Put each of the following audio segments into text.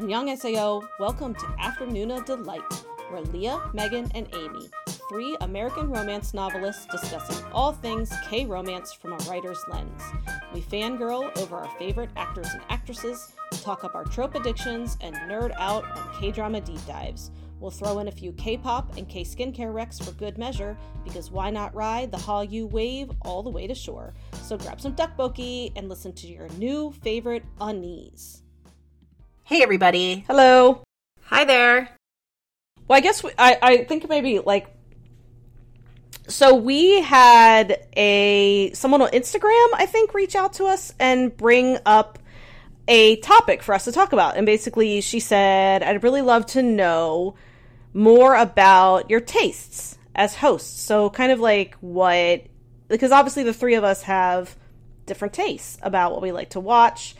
Annyeonghaseyo, welcome to Afternoon of Delight, where Leah, Megan, and Amy, three American romance novelists discussing all things K romance from a writer's lens. We fangirl over our favorite actors and actresses, talk up our trope addictions, and nerd out on K drama deep dives. We'll throw in a few K pop and K skincare recs for good measure, because why not ride the Hallyu wave all the way to shore? So grab some tteokbokki and listen to your new favorite unnies. Hey, everybody. Hello. Hi there. Well, I guess we, I, I think maybe like so we had a someone on Instagram I think reach out to us and bring up a topic for us to talk about and basically she said I'd really love to know more about your tastes as hosts. So kind of like what because obviously the three of us have different tastes about what we like to watch.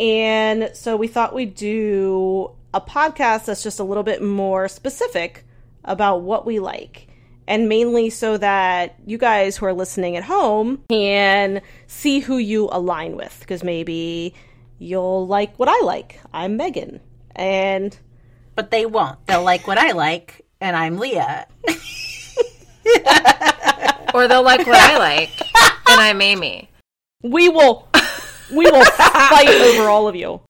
And so we thought we'd do a podcast that's just a little bit more specific about what we like. And mainly so that you guys who are listening at home can see who you align with. Because maybe you'll like what I like. I'm Megan. And. But they won't. They'll like what I like, and I'm Leah. or they'll like what I like, and I'm Amy. We will. We will fight over all of you.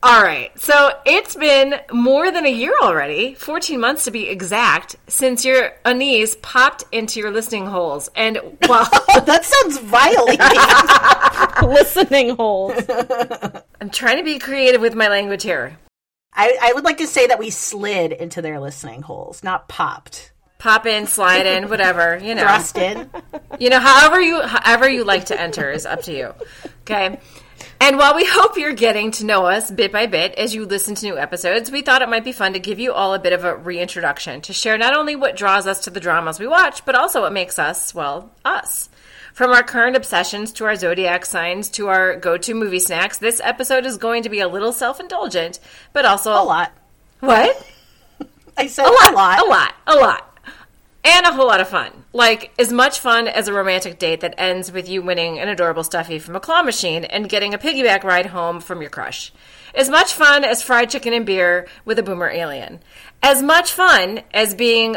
All right. So it's been more than a year already, 14 months to be exact, since your unnies popped into your listening holes. And well, oh, that sounds violating. listening holes. I'm trying to be creative with my language here. I, I would like to say that we slid into their listening holes, not popped. Pop in, slide in, whatever, you know. Thrust in. You know, however you however you like to enter is up to you. Okay. And while we hope you're getting to know us bit by bit as you listen to new episodes, we thought it might be fun to give you all a bit of a reintroduction to share not only what draws us to the dramas we watch, but also what makes us, well, us. From our current obsessions to our zodiac signs to our go to movie snacks, this episode is going to be a little self indulgent, but also a lot. What? I said a lot, a lot. A lot. A lot and a whole lot of fun. Like as much fun as a romantic date that ends with you winning an adorable stuffy from a claw machine and getting a piggyback ride home from your crush. As much fun as fried chicken and beer with a boomer alien. As much fun as being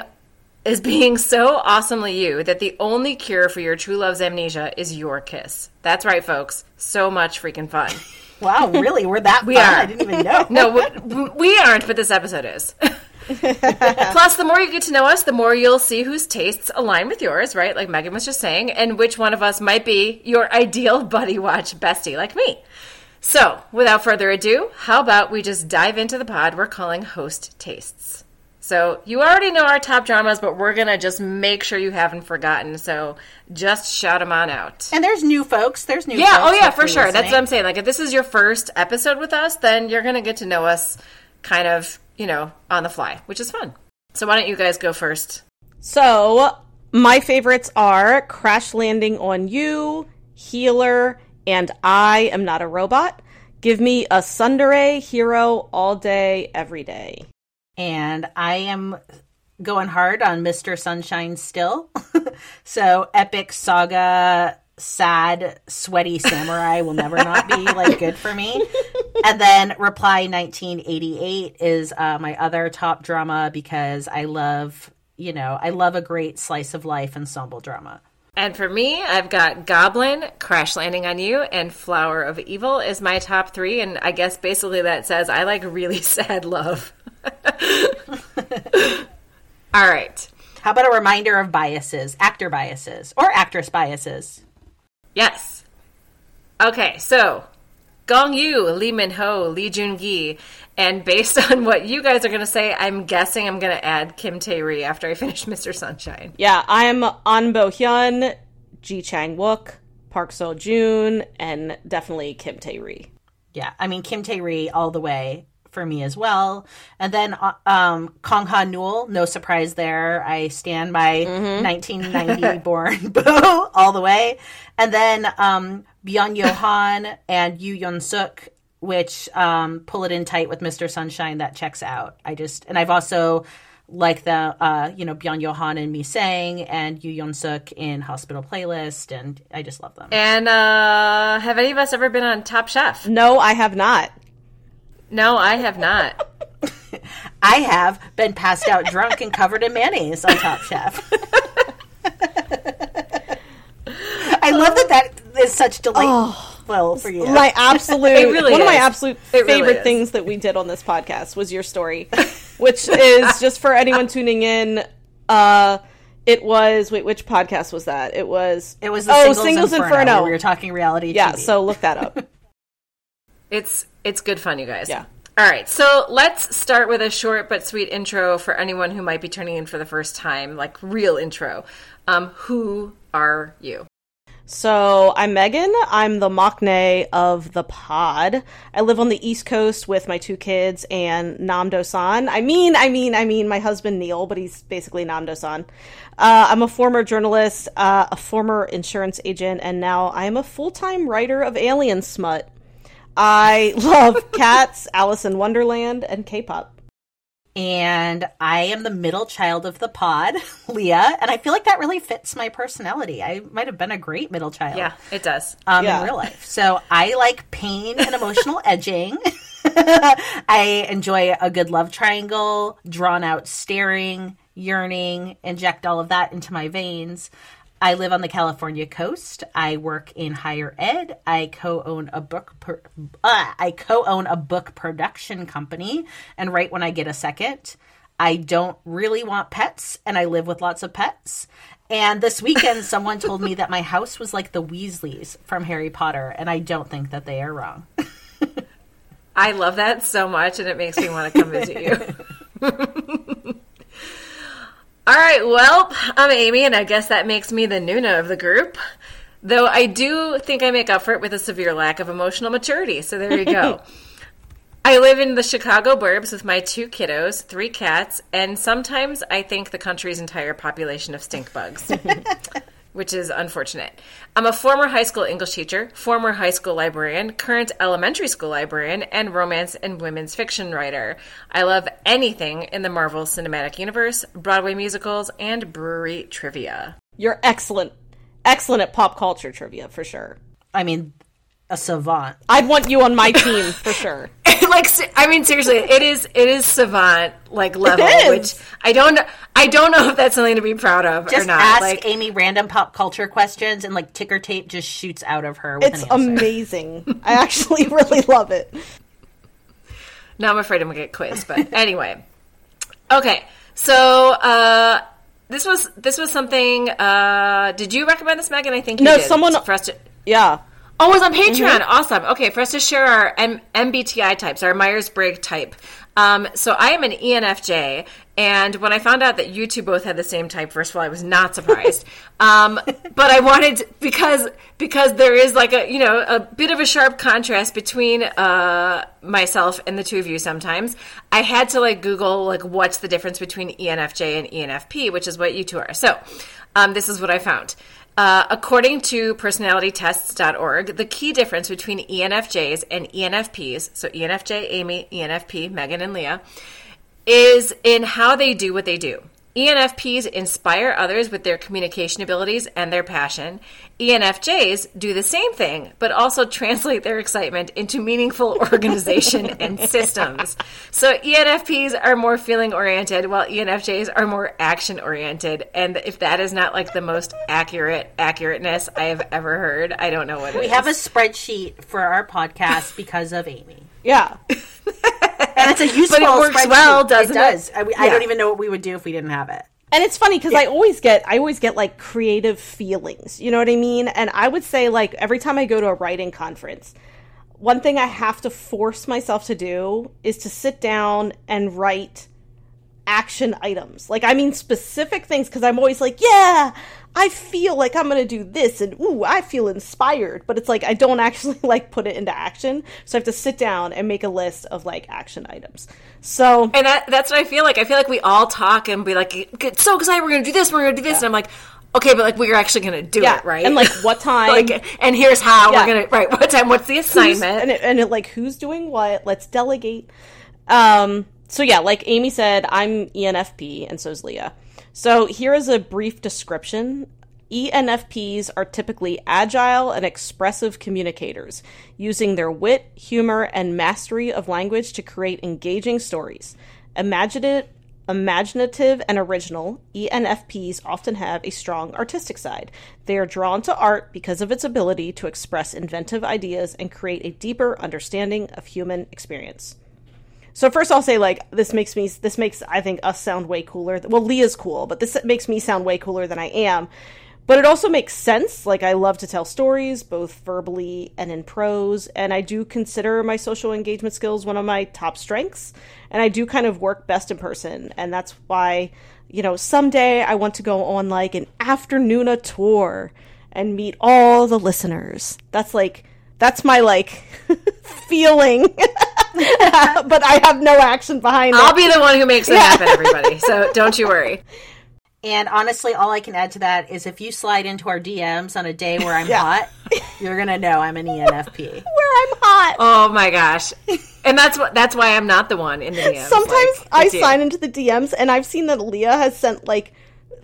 as being so awesomely you that the only cure for your true love's amnesia is your kiss. That's right, folks. So much freaking fun. Wow, really? We're that we fun? are. I didn't even know. no, we, we aren't, but this episode is. Plus, the more you get to know us, the more you'll see whose tastes align with yours, right? Like Megan was just saying, and which one of us might be your ideal buddy watch bestie, like me. So, without further ado, how about we just dive into the pod we're calling Host Tastes? So, you already know our top dramas, but we're going to just make sure you haven't forgotten. So, just shout them on out. And there's new folks. There's new yeah, oh yeah, for sure. listening. That's what I'm saying. Like, if this is your first episode with us, then you're going to get to know us kind of you know, on the fly, which is fun. So why don't you guys go first? So my favorites are Crash Landing on You, Healer, and I Am Not a Robot. Give me a tsundere hero all day, every day. And I am going hard on Mr. Sunshine still. so Epic Saga sad, sweaty samurai will never not be like good for me. And then Reply 1988 is uh, my other top drama because I love, you know, I love a great slice of life ensemble drama. And for me, I've got Goblin, Crash Landing on You, and Flower of Evil is my top three. And I guess basically that says I like really sad love. All right. How about a reminder of biases, actor biases, or actress biases? Yes. Okay, so Gong Yu, Lee Min Ho, Lee Jun Gi, and based on what you guys are going to say, I'm guessing I'm going to add Kim Tae Ri after I finish Mr. Sunshine. Yeah, I'm An Bo Hyun, Ji Chang Wook, Park Seo Joon, and definitely Kim Tae Ri. Yeah, I mean Kim Tae Ri all the way for me as well. And then uh, um, Kang Ha Neul, no surprise there. I stand by mm-hmm. 1990 born Bo all the way. And then um, Byun Yo Han and Yu Yeon Suk, which um, pull it in tight with Mr. Sunshine. That checks out. I just and I've also like the uh, you know Byun Yo Han and Misaeng and Yu Yeon Suk in Hospital Playlist, and I just love them. And uh, have any of us ever been on Top Chef? No, I have not. No, I have not. I have been passed out drunk and covered in mayonnaise on Top Chef. I love that that is such delightful for you. My absolute really one of my absolute It favorite is. things that we did on this podcast was your story, which is just for anyone tuning in. Uh, it was wait, which podcast was that? It was it was the oh Singles, Singles Inferno. Inferno. we were talking reality yeah, TV. so look that up. It's it's good fun, you guys. Yeah. All right, so let's start with a short but sweet intro for anyone who might be turning in for the first time, like real intro. Um, who are you? So I'm Megan. I'm the maknae of the pod. I live on the East Coast with my two kids and Namdo-san. I mean, I mean, I mean, my husband Neil, but he's basically Namdo-san. Uh, I'm a former journalist, uh, a former insurance agent, and now I am a full-time writer of alien smut. I love cats, Alice in Wonderland, and K-pop. and I am the middle child of the pod, Leah, and I feel like that really fits my personality. I might have been a great middle child. Yeah, it does. um, Yeah. in real life. So I like pain and emotional edging. I enjoy a good love triangle, drawn out staring, yearning, inject all of that into my veins. I live on the California coast. I work in higher ed. I co-own a book. Per, uh, I co-own a book production company and write when I get a second. I don't really want pets, and I live with lots of pets. And this weekend, someone told me that my house was like the Weasleys from Harry Potter, and I don't think that they are wrong. I love that so much, and it makes me want to come visit you. All right, well, I'm Amy, and I guess that makes me the Nuna of the group. Though I do think I make up for it with a severe lack of emotional maturity, so there you go. I live in the Chicago burbs with my two kiddos, three cats, and sometimes I think the country's entire population of stink bugs, which is unfortunate. I'm a former high school English teacher, former high school librarian, current elementary school librarian, and romance and women's fiction writer. I love anything in the Marvel Cinematic Universe, Broadway musicals, and brewery trivia. You're excellent, excellent at pop culture trivia for sure. I mean, a savant. I'd want you on my team for sure. like I mean seriously, it is it is savant like level, which I don't I don't know if that's something to be proud of or Just not. ask like Amy random pop culture questions, and like ticker tape just shoots out of her. With It's an amazing. I actually really love it. now I'm afraid I'm gonna get quizzed, but anyway. Okay, so uh, this was this was something. Uh, did you recommend this, Megan? I think you No, did, someone- for us to. Yeah. Oh, it was on Patreon. Awesome. Okay, for us to share our M- MBTI types, our Myers Briggs type. Um, so I am an ENFJ, and when I found out that you two both had the same type, first of all, I was not surprised. um, but I wanted because because there is like a you know a bit of a sharp contrast between uh, myself and the two of you. Sometimes I had to like Google like what's the difference between ENFJ and ENFP, which is what you two are. So um, this is what I found. Uh, according to personalitytests.org, the key difference between ENFJs and ENFPs, so ENFJ, Amy, ENFP, Megan, and Leah, is in how they do what they do. ENFPs inspire others with their communication abilities and their passion. ENFJs do the same thing, but also translate their excitement into meaningful organization and systems. So ENFPs are more feeling oriented, while ENFJs are more action oriented. And if that is not like the most accurate accurateness I have ever heard, I don't know what it We is. have a spreadsheet for our podcast because of Amy, Yeah. And it's a useful. but it works well, doesn't it? Does. I, I Yeah. don't even know what we would do if we didn't have it. And it's funny because I always get I always get like creative feelings. You know what I mean? And I would say like every time I go to a writing conference, one thing I have to force myself to do is to sit down and write action items. Like I mean specific things because I'm always like, yeah, I feel like I'm gonna do this and ooh, I feel inspired. But it's like I don't actually like put it into action. So I have to sit down and make a list of like action items. So And that, that's what I feel like. I feel like we all talk and be like, "Get so excited, we're going to do this, we're going to do this. And I'm like, okay, but like we're actually going to do Yeah, it, right? and, like, what time- like, and here's how Yeah. we're going to, right, what time, what's the who's- assignment? and it, and it like who's doing what let's delegate um so yeah like amy said i'm enfp and so is leah so here is a brief description ENFPs are typically agile and expressive communicators, using their wit, humor, and mastery of language to create engaging stories. Imaginative, imaginative and original, ENFPs often have a strong artistic side. They are drawn to art because of its ability to express inventive ideas and create a deeper understanding of human experience. So first I'll say like this makes me this makes I think us sound way cooler. Well, Leah's cool, but this makes me sound way cooler than I am. But it also makes sense. Like I love to tell stories both verbally and in prose, and I do consider my social engagement skills one of my top strengths, and I do kind of work best in person, and that's why you know someday I want to go on like an afternoon a tour and meet all the listeners. That's like that's my like feeling. but I have no action behind it. I'll be the one who makes it happen, everybody. So don't you worry. And honestly, all I can add to that is if you slide into our DMs on a day where I'm Yeah. hot, you're gonna know I'm an ENFP. Where I'm hot. Oh my gosh. And that's what that's why I'm not the one in the DMs. Sometimes like, I sign into the DMs and I've seen that Leah has sent like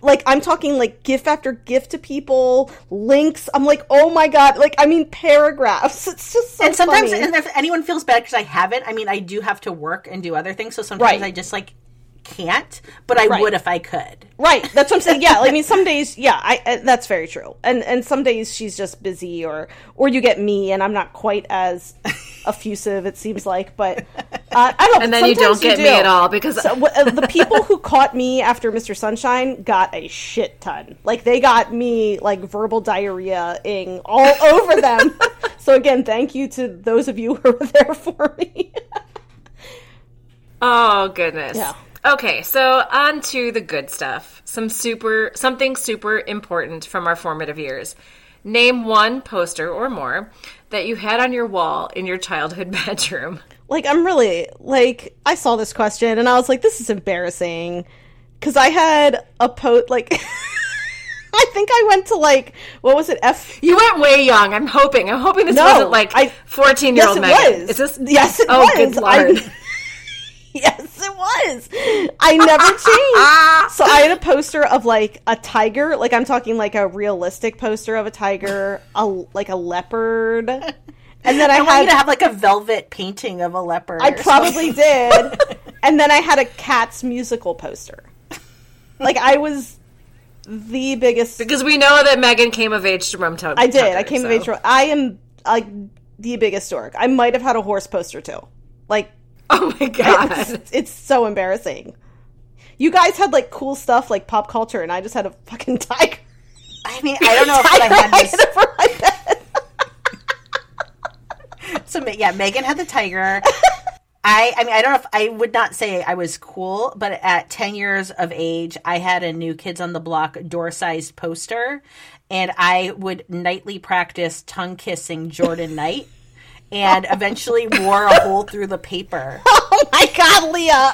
like I'm talking like gif after gif to people, links. I'm like, oh my god, like I mean paragraphs. It's just so and sometimes, funny. and if anyone feels bad because I haven't, I mean, I do have to work and do other things, so sometimes Right. I just like can't, but I Right. would if I could. Right, that's what I'm saying. Yeah, I mean, some days, yeah, I, I that's very true, and and some days she's just busy, or or you get me, and I'm not quite as effusive. It seems like, but uh, I don't. And then you don't get do. me at all because So, w- uh, the people who caught me after Mr. Sunshine got a shit ton. Like they got me like verbal diarrhea-ing all over them. so again, thank you to those of you who were there for me. Oh goodness. Yeah. Okay, so on to the good stuff. Some super something super important from our formative years. Name one poster or more that you had on your wall in your childhood bedroom. like I'm really like I saw this question and I was like, this is embarrassing because I had a post like. I think I went to like what was it F You went way young. I'm hoping. I'm hoping this No, wasn't like 14 year Yes, old it Megan. was. Is this? Yes, it oh, was. good I- lord. yes, it was. I never changed. so I had a poster of like a tiger, like I'm talking like a realistic poster of a tiger, a like a leopard, and then I, I want had you to have like a velvet painting of a leopard. I probably did, and then I had a Cats musical poster. Like I was the biggest. because we know that Megan came of age to Rum Tug. I did. Tucker, I came so. of age. for- I am like the biggest dork. I might have had a horse poster too. Like Oh my god. it's, it's so embarrassing. You guys had like cool stuff like pop culture, and I just had a fucking tiger. I mean, I don't know if I had this. hanging over my bed. So yeah, Megan had the tiger. I I mean I don't know if I would not say I was cool, but at 10 years of age, I had a new Kids on the Block door-sized poster and I would nightly practice tongue kissing Jordan Knight and eventually wore a hole through the paper. Oh my god, Leah!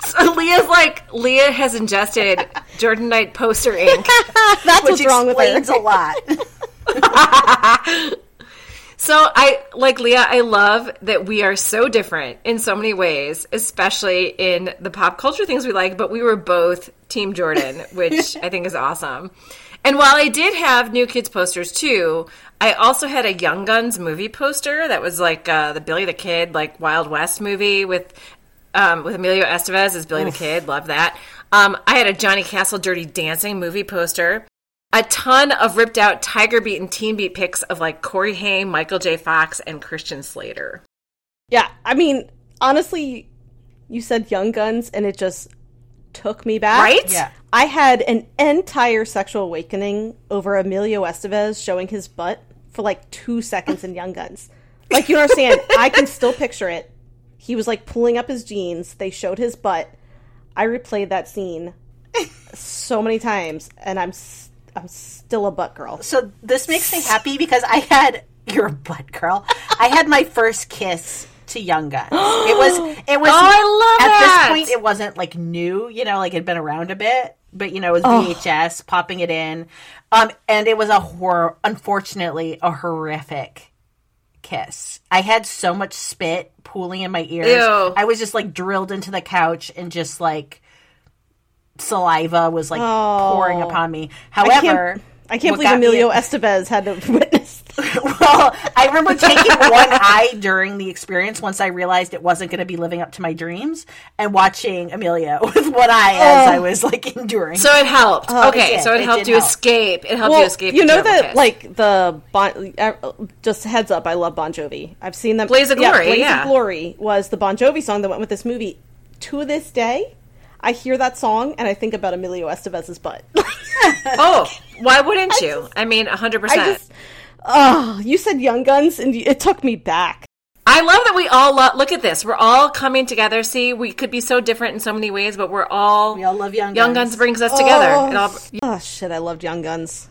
So Leah's like Leah has ingested Jordan Knight poster ink. That's Which what's wrong with her. explains a lot. So I like Leah, I love that we are so different in so many ways, especially in the pop culture things we like, but we were both Team Jordan, which I think is awesome. And while I did have New Kids posters too, I also had a Young Guns movie poster that was like uh, the Billy the Kid, like Wild West movie with um, with Emilio Estevez as Billy the Kid. Love that. Um, I had a Johnny Castle Dirty Dancing movie poster. A ton of ripped out Tiger Beat and Teen Beat pics of like Corey Haim, Michael J. Fox, and Christian Slater. Yeah, I mean, honestly, you said Young Guns, and it just took me back. Right? Yeah. I had an entire sexual awakening over Emilio Estevez showing his butt for like two seconds in Young Guns. Like, you understand? I can still picture it. He was like pulling up his jeans. They showed his butt. I replayed that scene so many times, and I'm I'm still a butt girl. So this makes me happy because I had your butt girl. I had my first kiss to Young Guns. It was it was Oh, I love at that! this point it wasn't like new, you know, like it'd been around a bit, but you know, it was VHS popping it in. Um and it was a horror unfortunately a horrific kiss. I had so much spit pooling in my ears. Ew. I was just like drilled into the couch and just like saliva was like pouring upon me. I However, can't, I can't believe Emilio Estevez had to witness. Well, I remember taking one eye during the experience once I realized it wasn't going to be living up to my dreams, and watching Emilio with one eye as I was like enduring. So it helped. okay, did. so it, It helped did you help. escape. It helped well, you escape. you know that kiss. like the bon, uh, just heads up. I love Bon Jovi. I've seen them. Blaze of yeah, Glory, Blaze yeah. of Glory was the Bon Jovi song that went with this movie. To this day, I hear that song and I think about Emilio Estevez's butt. Oh, why wouldn't you? I mean, hundred I percent. just, oh, you said Young Guns and it took me back. I love that we all lo- look at this. We're all coming together. See, we could be so different in so many ways, but we're all we all love Young Guns. Young Guns. Guns brings us together. Oh, It all, oh, shit, I loved Young Guns.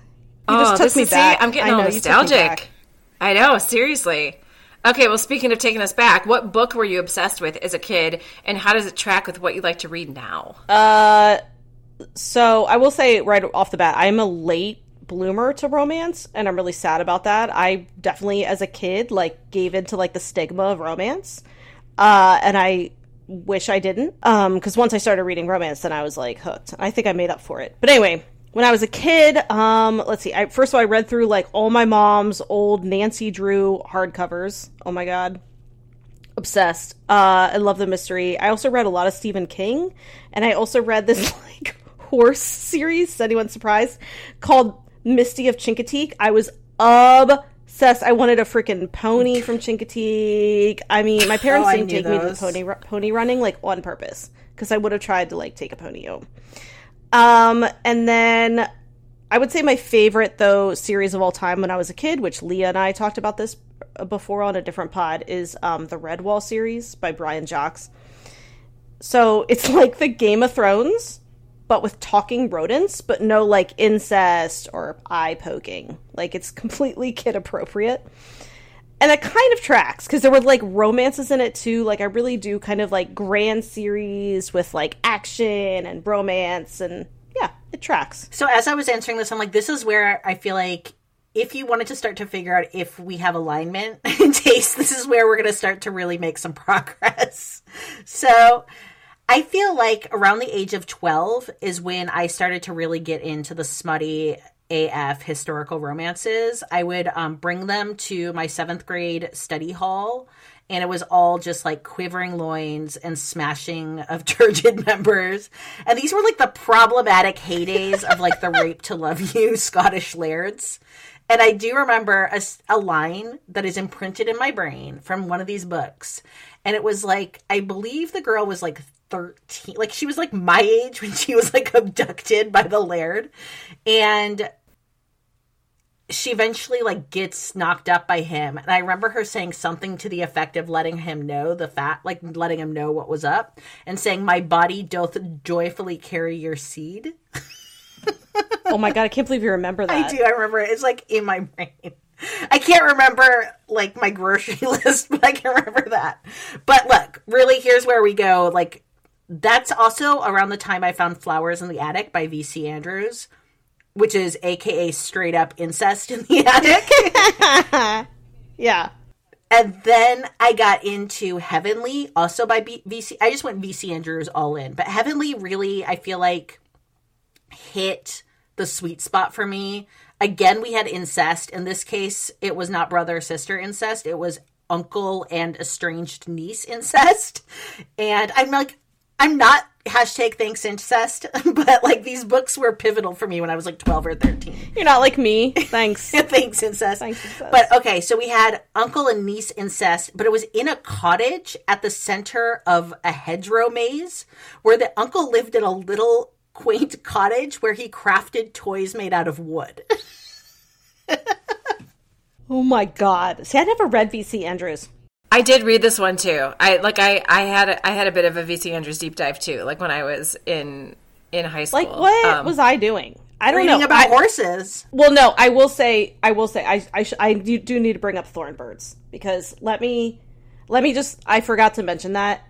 You oh, just took this me is- see, back. I'm getting I all know, you nostalgic. I know, seriously. Okay, well, speaking of taking us back, what book were you obsessed with as a kid, and how does it track with what you like to read now? Uh, so I will say right off the bat, I'm a late bloomer to romance, and I'm really sad about that. I definitely, as a kid, like gave into like the stigma of romance, uh, and I wish I didn't. Um, because once I started reading romance, then I was like hooked. I think I made up for it. But anyway. When I was a kid, um, let's see. I, first of all, I read through like all my mom's old Nancy Drew hardcovers. Oh my god, obsessed. Uh, I love the mystery. I also read a lot of Stephen King, and I also read this like horse series. Is anyone surprised? Called Misty of Chincoteague. I was obsessed. I wanted a freaking pony from Chincoteague. I mean, my parents Oh, didn't take me to the pony pony running like on purpose because I would have tried to like take a pony home. Um, and then I would say my favorite though series of all time when I was a kid, which Leah and I talked about this before on a different pod, is um, the Redwall series by Brian Jacques. So it's like the Game of Thrones, but with talking rodents, but no like incest or eye poking. Like it's completely kid appropriate. And it kind of tracks because there were like romances in it too. Like I really do kind of like grand series with like action and romance and yeah, it tracks. So as I was answering this, I'm like, this is where I feel like if you wanted to start to figure out if we have alignment in taste, this is where we're going to start to really make some progress. So I feel like around the age of 12 is when I started to really get into the smutty AF historical romances. I would um, bring them to my seventh grade study hall. And it was all just like quivering loins and smashing of turgid members. And these were like the problematic heydays of like the rape to love you Scottish lairds. And I do remember a line that is imprinted in my brain from one of these books. And it was like, I believe the girl was like 13. Like she was like my age when she was like abducted by the laird. And she eventually like gets knocked up by him and i remember her saying something to the effect of letting him know the fact like letting him know what was up and saying my body doth joyfully carry your seed Oh my god, I can't believe you remember that. i do i remember it. it's like in my brain i can't remember like my grocery list but i can remember that but look really here's where we go like that's also around the time i found flowers in the attic by vc andrews which is aka straight up incest in the attic Yeah. And then I got into Heavenly, also by B- VC. I just went VC Andrews all in, but Heavenly really, I feel like, hit the sweet spot for me. Again, we had incest. In this case, it was not brother sister incest, it was uncle and estranged niece incest. And I'm like, I'm not hashtag thanks incest, but like these books were pivotal for me when I was like 12 or 13. You're not like me. Thanks. Thanks, incest. Thanks, incest. But okay, so we had uncle and niece incest, but it was in a cottage at the center of a hedgerow maze where the uncle lived in a little quaint cottage where he crafted toys made out of wood. oh my god. See, I never read VC Andrews. I did read this one too. I like I I had a, I had a bit of a VC Andrews deep dive too. Like when I was in in high school. Like, what Um, was I doing? I don't Reading know. about I- horses. Well, no, I will say, I will say, I, I, sh- I do, do need to bring up thorn birds because let me, let me just, I forgot to mention that.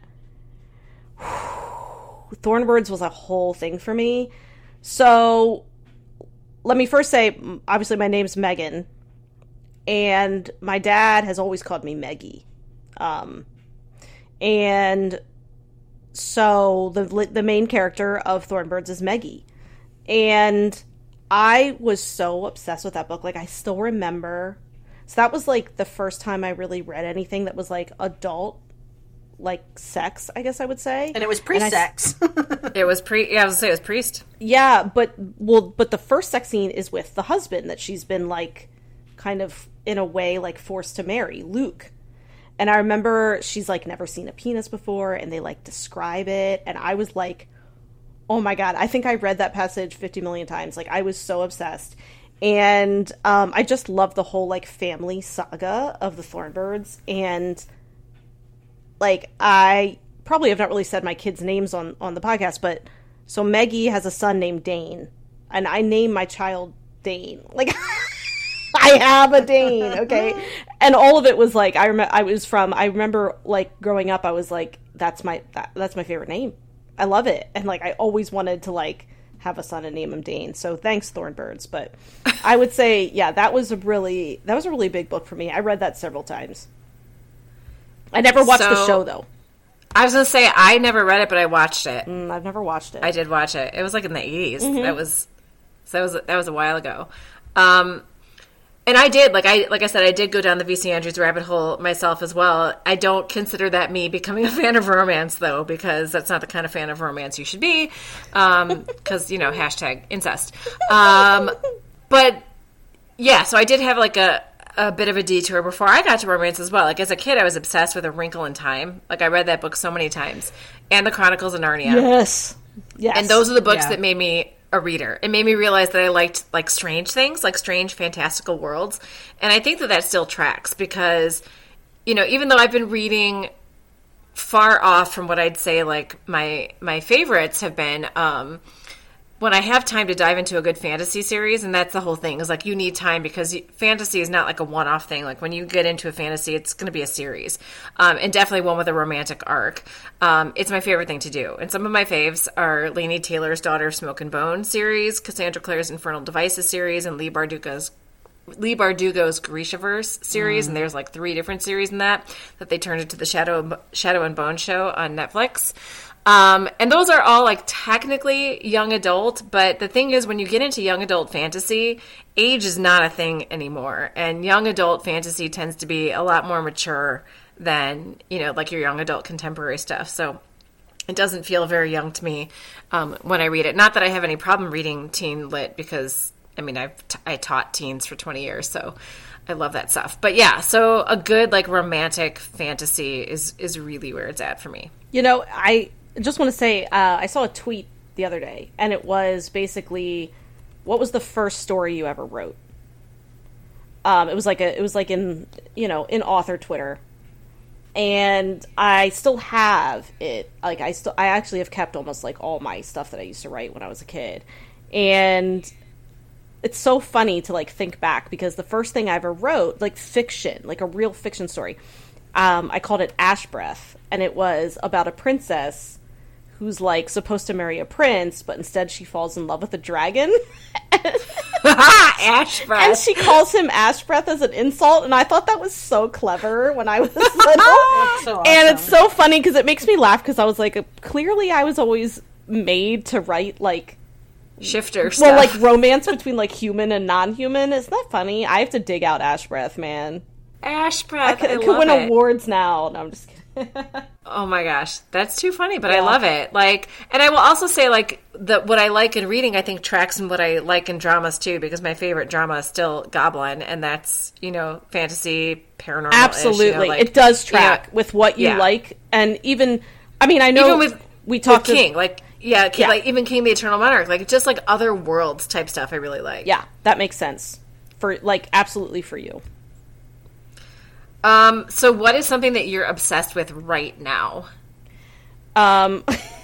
thorn birds was a whole thing for me. So, let me first say, obviously, my name's Megan, and my dad has always called me Meggie. Um, and so the the main character of Thornbirds is Meggie, and I was so obsessed with that book. Like I still remember. So that was like the first time I really read anything that was like adult like sex, I guess I would say. And it was I s- pre-sex. It was pre. Yeah, I was gonna say it was priest. Yeah, but well, but the first sex scene is with the husband that she's been like, kind of in a way like forced to marry, Luke. And I remember she's like never seen a penis before, and they like describe it, and I was like, oh my god, I think I read that passage fifty million times. Like I was so obsessed, and um, I just love the whole like family saga of the Thornbirds, and like I probably have not really said my kids' names on on the podcast, but so Maggie has a son named Dane, and I name my child Dane. Like I have a Dane, okay? And all of it was like I remember I was from I remember like growing up I was like that's my that, that's my favorite name. I love it. And like I always wanted to like have a son and name him Dane. So thanks Thornbirds, but I would say yeah, that was a really that was a really big book for me. I read that several times. I never watched the show though. I was gonna say I never read it, but I watched it. Mm, I've never watched it. I did watch it. It was like in the 80s. Mm-hmm. That was so that was that was a while ago. Um and I did like I like I said I did go down the VC Andrews rabbit hole myself as well. I don't consider that me becoming a fan of romance though because that's not the kind of fan of romance you should be. Um cuz you know hashtag incest. Um but yeah, so I did have like a a bit of a detour before I got to romance as well. Like as a kid, I was obsessed with A Wrinkle in Time. Like I read that book so many times, and The Chronicles of Narnia. Yes. Yes. And those are the books Yeah. that made me a reader. It made me realize that I liked like strange things, like strange fantastical worlds. And I think that that still tracks because you know, even though I've been reading far off from what I'd say like my my favorites have been um when I have time to dive into a good fantasy series, and that's the whole thing, is like you need time because fantasy is not like a one off thing. Like when you get into a fantasy, it's going to be a series, um, and definitely one with a romantic arc. Um, it's my favorite thing to do. And some of my faves are Laini Taylor's Daughter of Smoke and Bone series, Cassandra Clare's Infernal Devices series, and Leigh Bardugo's Leigh Bardugo's Grishaverse series, and there's like three different series in that that they turned into the Shadow Shadow and Bone show on Netflix. Um, and those are all like technically young adult, but the thing is, when you get into young adult fantasy, age is not a thing anymore, and young adult fantasy tends to be a lot more mature than you know, like your young adult contemporary stuff. So it doesn't feel very young to me um, when I read it. Not that I have any problem reading teen lit because I mean I've t- I taught teens for twenty years, so I love that stuff. But yeah, so a good like romantic fantasy is is really where it's at for me. You know, I just want to say uh, I saw a tweet the other day, and it was basically, "What was the first story you ever wrote?" Um, it was like a, it was like in you know in author Twitter, and I still have it. Like I still, I actually have kept almost like all my stuff that I used to write when I was a kid, and it's so funny to like think back because the first thing I ever wrote, like fiction, like a real fiction story, um, I called it Ash Breath, and it was about a princess who's like supposed to marry a prince, but instead she falls in love with a dragon, Ash and she calls him Ash Breath as an insult, and I thought that was so clever when I was little. so And it's so funny because it makes me laugh because I was like, clearly I was always made to write like Shifter stuff. well, like romance between like human and non-human. Isn't that funny? I have to dig out Ash Breath, man. Ash I could, I it could win it. awards now. No, I'm just kidding. Oh my gosh, that's too funny, but I love it. Like, and I will also say, like, that what I like in reading, I think tracks in what I like in dramas too, because my favorite drama is still Goblin, and that's you know fantasy, paranormal. Absolutely, like, it does track yeah. with what you Yeah. like, and even I mean, I know even with we with talked to- King, like yeah, King, Yeah. like even King the Eternal Monarch, like just like other worlds type stuff. I really like. yeah, that makes sense for like absolutely for you. Um. So, what is something that you're obsessed with right now? Um,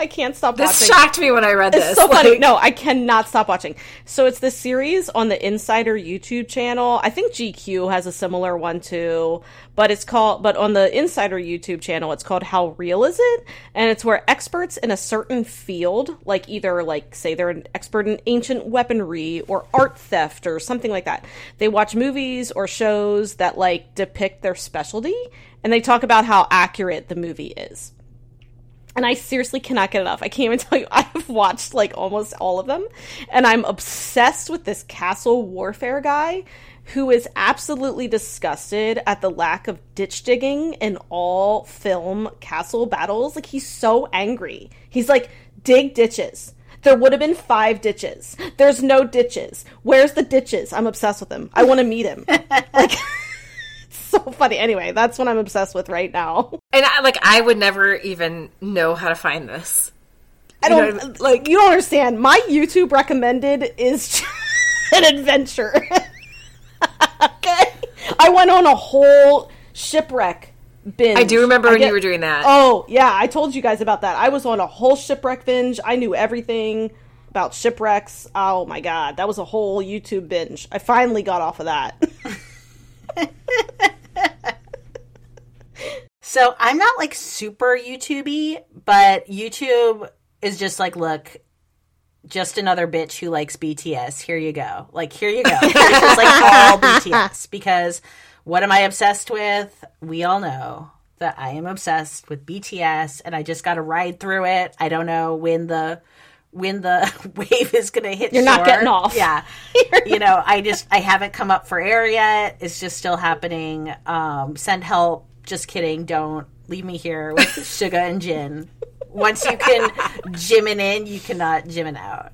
I can't stop watching This shocked me when I read this. It's so funny. Like, No, I cannot stop watching. So it's this series on the Insider YouTube channel. I think GQ has a similar one too, but it's called but on the Insider YouTube channel it's called How Real Is It? And it's where experts in a certain field, like either like say they're an expert in ancient weaponry or art theft or something like that. They watch movies or shows that like depict their specialty and they talk about how accurate the movie is and I seriously cannot get enough. I can't even tell you. I've watched like almost all of them, and I'm obsessed with this castle warfare guy who is absolutely disgusted at the lack of ditch digging in all film castle battles. Like he's so angry. He's like, dig ditches. There would have been five ditches. There's no ditches. Where's the ditches? I'm obsessed with him. I want to meet him. like so funny. Anyway, that's what I'm obsessed with right now. And I, like, I would never even know how to find this. I You know don't what I mean? like. You don't understand. My YouTube recommended is an adventure. okay, I went on a whole shipwreck binge. I do remember I when get- you were doing that. Oh yeah, I told you guys about that. I was on a whole shipwreck binge. I knew everything about shipwrecks. Oh my god, that was a whole YouTube binge. I finally got off of that. So I'm not like super YouTubey, but YouTube is just like, look, just another bitch who likes BTS. Here you go. Like, here you go. It's just like all BTS because what am I obsessed with? We all know that I am obsessed with BTS and I just got to ride through it. I don't know when the when the wave is going to hit You're not getting off. Yeah. you know, I just I haven't come up for air yet. It's just still happening. Um send help. Just kidding. Don't leave me here with Suga and Jin. Once you can Jimin in, you cannot Jimin out.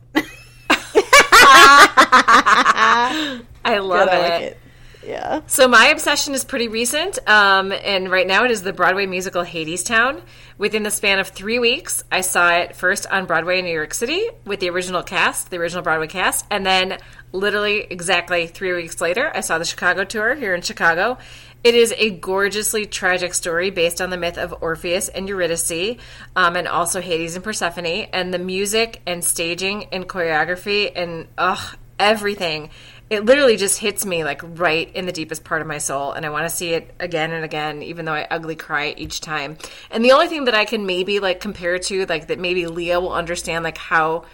I love I it. like it. Yeah. So my obsession is pretty recent, um, and right now it is the Broadway musical Hadestown. Within the span of three weeks, I saw it first on Broadway in New York City with the original cast, the original Broadway cast, and then literally exactly three weeks later, I saw the Chicago tour here in Chicago. It is a gorgeously tragic story based on the myth of Orpheus and Eurydice, um, and also Hades and Persephone, and the music and staging and choreography and ugh, everything it literally just hits me like right in the deepest part of my soul and i want to see it again and again even though i ugly cry each time. And the only thing that i can maybe like compare to like that maybe leah will understand like how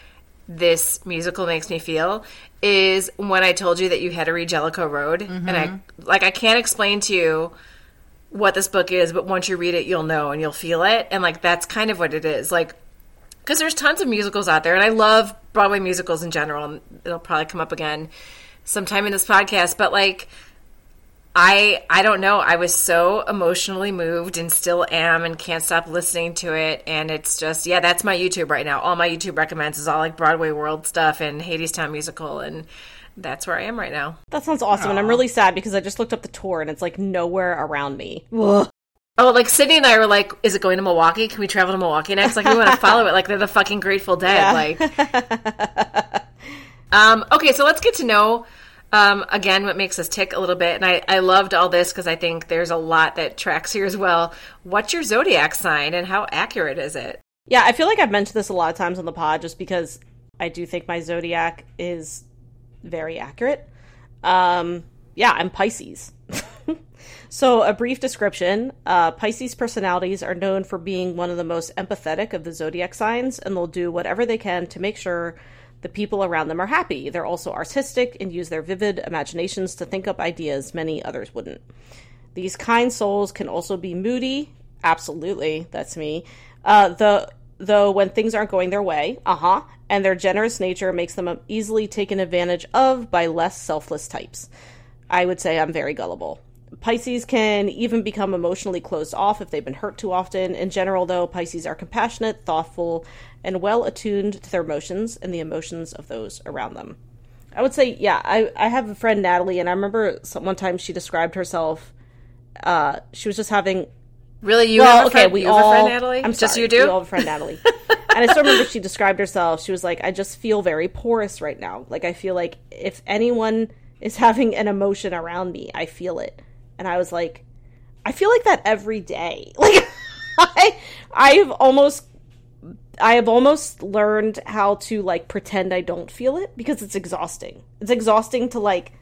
this musical makes me feel is when i told you that you had to read jellicoe road and i mm-hmm. like i can't explain to you what this book is but once you read it you'll know and you'll feel it and like that's kind of what it is. Like because there's tons of musicals out there and i love broadway musicals in general and it'll probably come up again sometime in this podcast but like i i don't know i was so emotionally moved and still am and can't stop listening to it and it's just yeah that's my youtube right now all my youtube recommends is all like broadway world stuff and hadestown musical and that's where i am right now That sounds awesome, and I'm really sad because I just looked up the tour and it's like nowhere around me. Ugh. Oh, like Sydney and I were like, "Is it going to Milwaukee? Can we travel to Milwaukee next? Like, we want to follow it. Like, they're the fucking Grateful Dead. Yeah. Like, um, okay, so let's get to know um, again what makes us tick a little bit. And I, I loved all this because I think there's a lot that tracks here as well. What's your zodiac sign, and how accurate is it? Yeah, I feel like I've mentioned this a lot of times on the pod just because I do think my zodiac is very accurate. Um, yeah, I'm Pisces. so, a brief description uh, Pisces personalities are known for being one of the most empathetic of the zodiac signs, and they'll do whatever they can to make sure the people around them are happy. They're also artistic and use their vivid imaginations to think up ideas many others wouldn't. These kind souls can also be moody. Absolutely, that's me. Uh, the though when things aren't going their way, uh huh, and their generous nature makes them easily taken advantage of by less selfless types. I would say I'm very gullible. Pisces can even become emotionally closed off if they've been hurt too often. In general, though, Pisces are compassionate, thoughtful, and well attuned to their emotions and the emotions of those around them. I would say, yeah, I, I have a friend, Natalie, and I remember some, one time she described herself. Uh, she was just having Really, you well, have a okay, friend, we you have all. a friend, Natalie? I'm just sorry, you do. We all have a friend Natalie, and I still remember she described herself. She was like, "I just feel very porous right now. Like I feel like if anyone is having an emotion around me, I feel it." And I was like, "I feel like that every day. Like I, I've almost." I have almost learned how to like pretend I don't feel it because it's exhausting. It's exhausting to like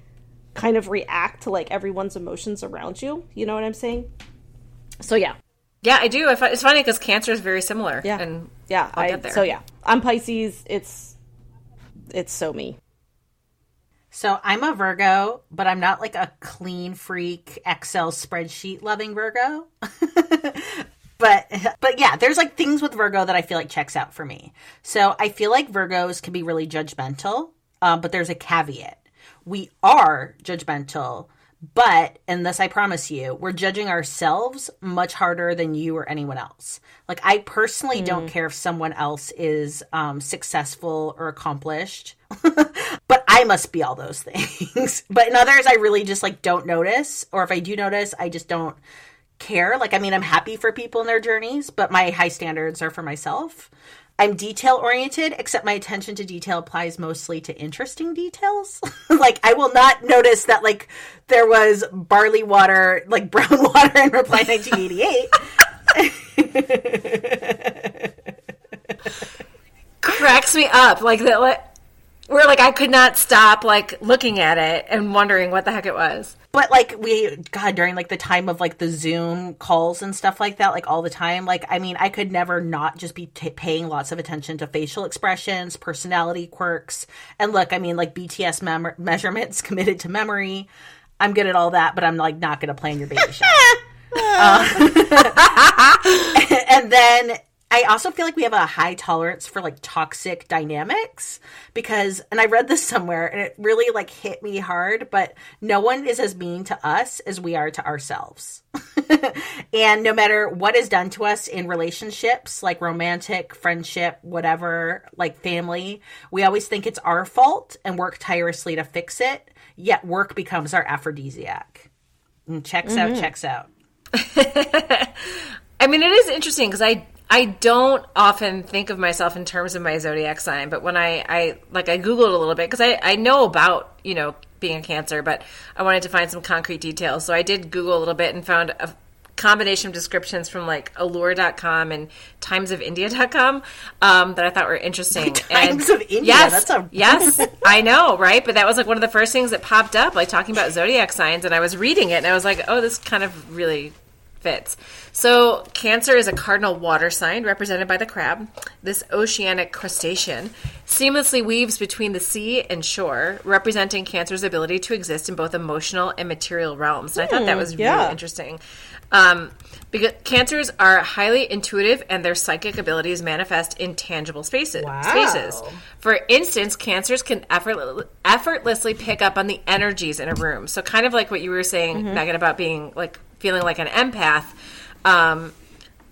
kind of react to like everyone's emotions around you. You know what I'm saying? So yeah, yeah, I do. I fi- It's funny because Cancer is very similar. Yeah. and yeah. I'll I, get there. So yeah, I'm Pisces. It's it's so me. So I'm a Virgo, but I'm not like a clean freak Excel spreadsheet loving Virgo. but but yeah, there's like things with Virgo that I feel like checks out for me. So I feel like Virgos can be really judgmental, um, but there's a caveat. We are judgmental, but and this I promise you, we're judging ourselves much harder than you or anyone else. Like I personally don't care if someone else is um, successful or accomplished, but I must be all those things. but in others, I really just like don't notice, or if I do notice, I just don't care. Like, I mean, I'm happy for people in their journeys, but my high standards are for myself. I'm detail oriented, except my attention to detail applies mostly to interesting details. like, I will not notice that, like, there was barley water, like brown water in Reply 1988. Cracks me up. Like, that. Like, where like I could not stop like looking at it and wondering what the heck it was. But like we god during like the time of like the Zoom calls and stuff like that like all the time like I mean I could never not just be t- paying lots of attention to facial expressions, personality quirks. And look, I mean like BTS mem- measurements committed to memory. I'm good at all that, but I'm like not going to plan your baby shower. uh, and then I also feel like we have a high tolerance for like toxic dynamics because, and I read this somewhere and it really like hit me hard, but no one is as mean to us as we are to ourselves. and no matter what is done to us in relationships, like romantic, friendship, whatever, like family, we always think it's our fault and work tirelessly to fix it. Yet work becomes our aphrodisiac. And checks mm-hmm. out, checks out. I mean, it is interesting because I I don't often think of myself in terms of my zodiac sign, but when I, I like I googled a little bit because I, I know about you know being a Cancer, but I wanted to find some concrete details. So I did Google a little bit and found a combination of descriptions from like allure.com and timesofindia.com um, that I thought were interesting. Times and, of India, yes, that's a yes, I know, right? But that was like one of the first things that popped up, like talking about zodiac signs, and I was reading it and I was like, oh, this kind of really fits. So, Cancer is a cardinal water sign represented by the crab. This oceanic crustacean seamlessly weaves between the sea and shore, representing Cancer's ability to exist in both emotional and material realms. And I thought that hmm, was yeah. really interesting. Um, because cancers are highly intuitive and their psychic abilities manifest in tangible spaces. Wow. Spaces. For instance, cancers can effort- effortlessly pick up on the energies in a room. So, kind of like what you were saying, mm-hmm. Megan, about being like feeling like an empath. Um,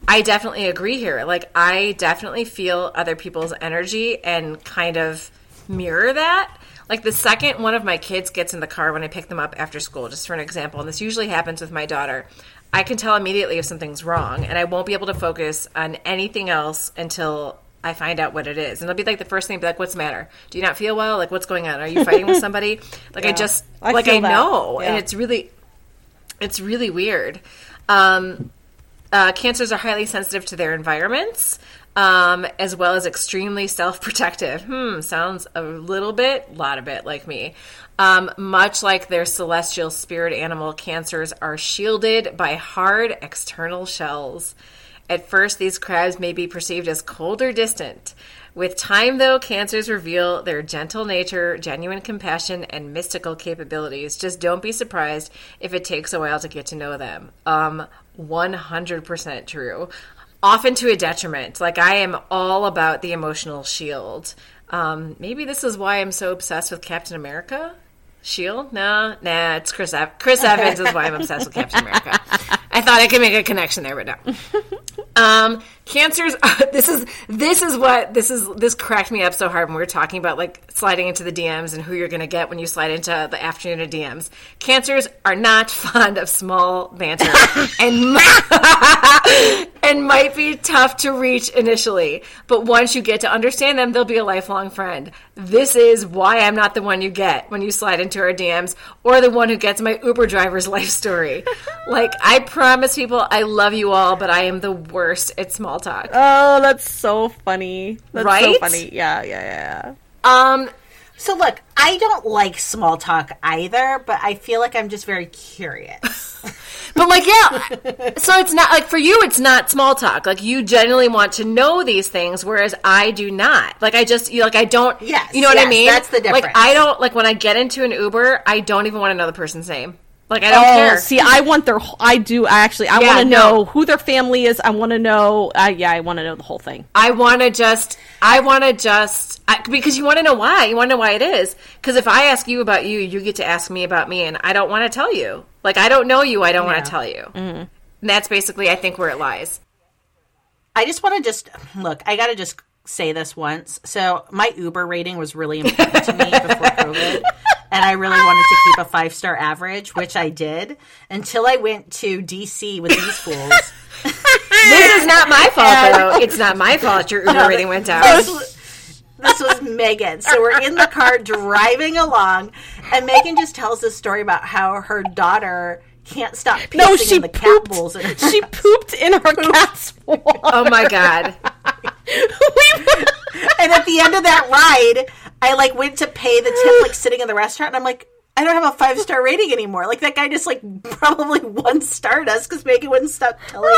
I definitely agree here. Like, I definitely feel other people's energy and kind of mirror that. Like, the second one of my kids gets in the car when I pick them up after school, just for an example, and this usually happens with my daughter, I can tell immediately if something's wrong, and I won't be able to focus on anything else until I find out what it is. And it'll be like the first thing, be like, "What's the matter? Do you not feel well? Like, what's going on? Are you fighting with somebody?" Like, yeah. I just I like I know, yeah. and it's really, it's really weird. Um, uh, cancers are highly sensitive to their environments, um, as well as extremely self-protective. Hmm, sounds a little bit, lot of bit like me. Um, much like their celestial spirit animal, cancers are shielded by hard external shells. At first, these crabs may be perceived as cold or distant. With time, though, cancers reveal their gentle nature, genuine compassion, and mystical capabilities. Just don't be surprised if it takes a while to get to know them. Um, 100% true. Often to a detriment. Like, I am all about the emotional shield. Um, maybe this is why I'm so obsessed with Captain America. Shield? No, nah, it's Chris. Ev- Chris Evans is why I'm obsessed with Captain America. I thought I could make a connection there, but no. Um, cancers. this is this is what this is. This cracked me up so hard when we were talking about like sliding into the DMs and who you're going to get when you slide into the afternoon of DMs. Cancers are not fond of small banter and and might be tough to reach initially, but once you get to understand them, they'll be a lifelong friend. This is why I'm not the one you get when you slide into our DMs or the one who gets my Uber driver's life story. like I promise people, I love you all, but I am the worst at small talk. Oh, that's so funny. That's right? so funny. Yeah, yeah, yeah. Um so look, I don't like small talk either, but I feel like I'm just very curious. but like, yeah. So it's not like for you, it's not small talk. Like you genuinely want to know these things, whereas I do not. Like I just you like I don't. Yes, you know yes, what I mean. That's the difference. Like I don't like when I get into an Uber, I don't even want to know the person's name. Like I don't Oh, care. see, I want their. I do I actually. I Yeah, want to no. know who their family is. I want to know. Uh, yeah, I want to know the whole thing. I want to just, I want to just, I, because you want to know why. You want to know why it is. Because if I ask you about you, you get to ask me about me, and I don't want to tell you. Like, I don't know you, I don't want to tell you. Mm-hmm. And that's basically, I think, where it lies. I just want to just look. I got to just say this once. So my Uber rating was really important to me before COVID, and I really wanted to keep a five star average, which I did until I went to DC with these fools. This is not my fault, though. It's not my fault your Uber rating went down. This was, this was Megan. So we're in the car driving along, and Megan just tells this story about how her daughter can't stop pissing No, she in the cat pooped. bowls. In her She pooped in her cat's wall. Oh my god. and at the end of that ride, I like went to pay the tip, like sitting in the restaurant, and I'm like, I don't have a five star rating anymore. Like that guy just like probably one starred us because Megan wouldn't stop telling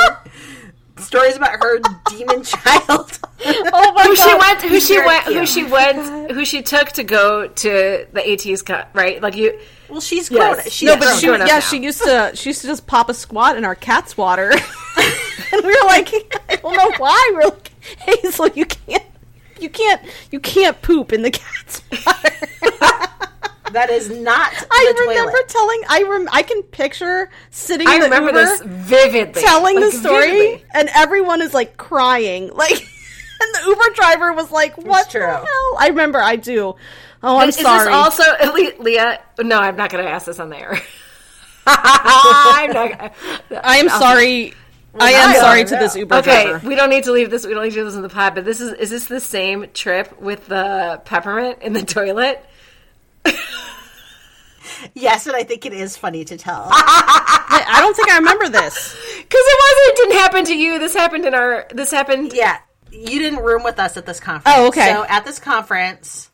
stories about her demon child. oh my Who she God. went, who she went, who she went, who she took to go to the AT's cut, right? Like you, well, she's grown. Yes. She's No, but she, yeah, now. she used to, she used to just pop a squat in our cat's water, and we were like, I don't know why. We are like, Hazel, you can't, you can't, you can't poop in the cat's water. that is not I remember toilet. telling, I rem, I can picture sitting I in the remember this vividly. telling Like, the story, vividly. and everyone is like crying, like, and the Uber driver was like, "What the hell?" I remember, I do. Oh, I'm Is sorry. this also Le- Leah? No, I'm not going to ask this on the air. I'm not. I am sorry. I am I sorry to know. this Uber Okay, driver. we don't need to leave this. We don't need to do this in the pod. But this is is this the same trip with the peppermint in the toilet? Yes, and I think it is funny to tell. I, I don't think I remember this. Because it wasn't. It didn't happen to you. This happened in our. This happened. yeah, you didn't room with us at this conference. Oh, okay. So at this conference,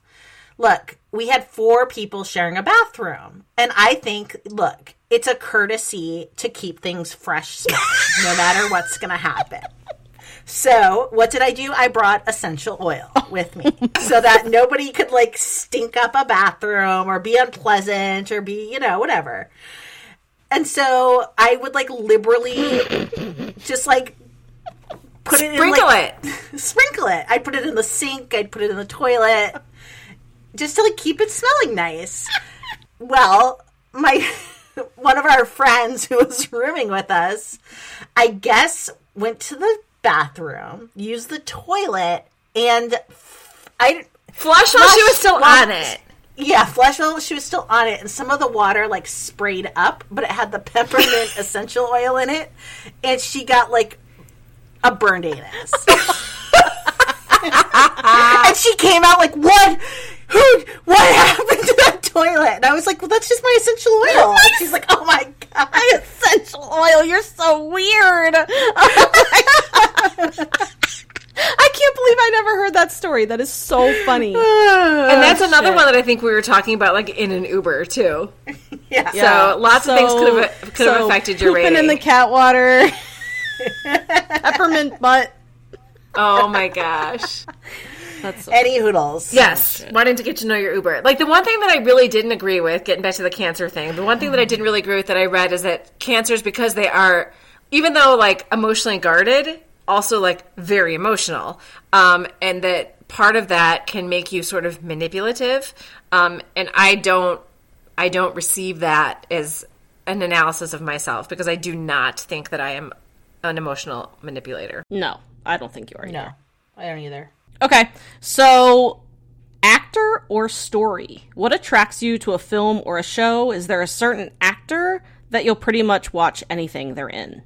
look, we had four people sharing a bathroom, and I think, look, it's a courtesy to keep things fresh, smelling, no matter what's going to happen. So, what did I do? I brought essential oil with me so that nobody could like stink up a bathroom or be unpleasant or be, you know, whatever. And so I would like liberally just like put it in Sprinkle like, it. sprinkle it. I'd put it in the sink, I'd put it in the toilet just to like keep it smelling nice. Well, my one of our friends who was rooming with us, I guess went to the bathroom, used the toilet, and I Flush while she was still on it. yeah, flush while she was still on it, and some of the water like sprayed up, but it had the peppermint essential oil in it, and she got like a burned anus. and she came out like, "What? Who? What happened to that toilet?" And I was like, "Well, that's just my essential oil." And she's like, "Oh my god!" Essential oil. You're so weird. I can't believe I never heard that story. That is so funny. Oh, and that's another shit. one that I think we were talking about, like in an Uber too. Yeah. So lots of things could have could have affected your pooping rating. in the cat water. Peppermint butt. oh my gosh. That's so Any hoodles? Yes, wanting to get to know your Uber. Like the one thing that I really didn't agree with, getting back to the cancer thing, the one thing that I didn't really agree with that I read is that cancers, because they are, even though like emotionally guarded, also like very emotional, um, and that part of that can make you sort of manipulative. Um, and I don't, I don't receive that as an analysis of myself because I do not think that I am an emotional manipulator. No, I don't think you are. No, I don't either. Okay, so actor or story? What attracts you to a film or a show? Is there a certain actor that you'll pretty much watch anything they're in?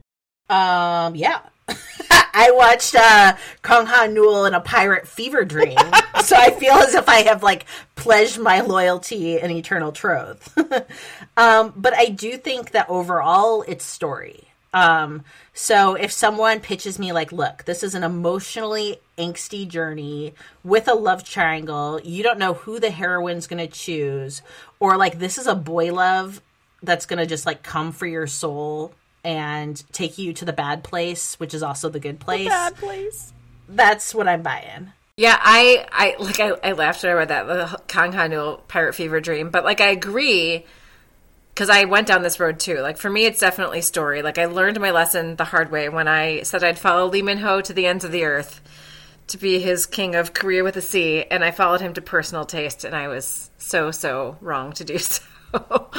Um, yeah. I watched uh, Kang Ha Neul in a pirate fever dream, so I feel as if I have like pledged my loyalty and eternal troth. um, but I do think that overall, it's story. Um, so if someone pitches me like, "Look, this is an emotionally angsty journey with a love triangle. You don't know who the heroine's going to choose, or like this is a boy love that's going to just like come for your soul." and take you to the bad place, which is also the good place. Bad place. That's what I'm buying. Yeah, I, I like I, I laughed when I read that the Kang Ha Neul Pirate Fever Dream, but like I agree because I went down this road too. Like for me, it's definitely story. Like I learned my lesson the hard way when I said I'd follow Lee Min Ho to the ends of the earth to be his king of Korea with a C, and I followed him to personal taste, and I was so so wrong to do so.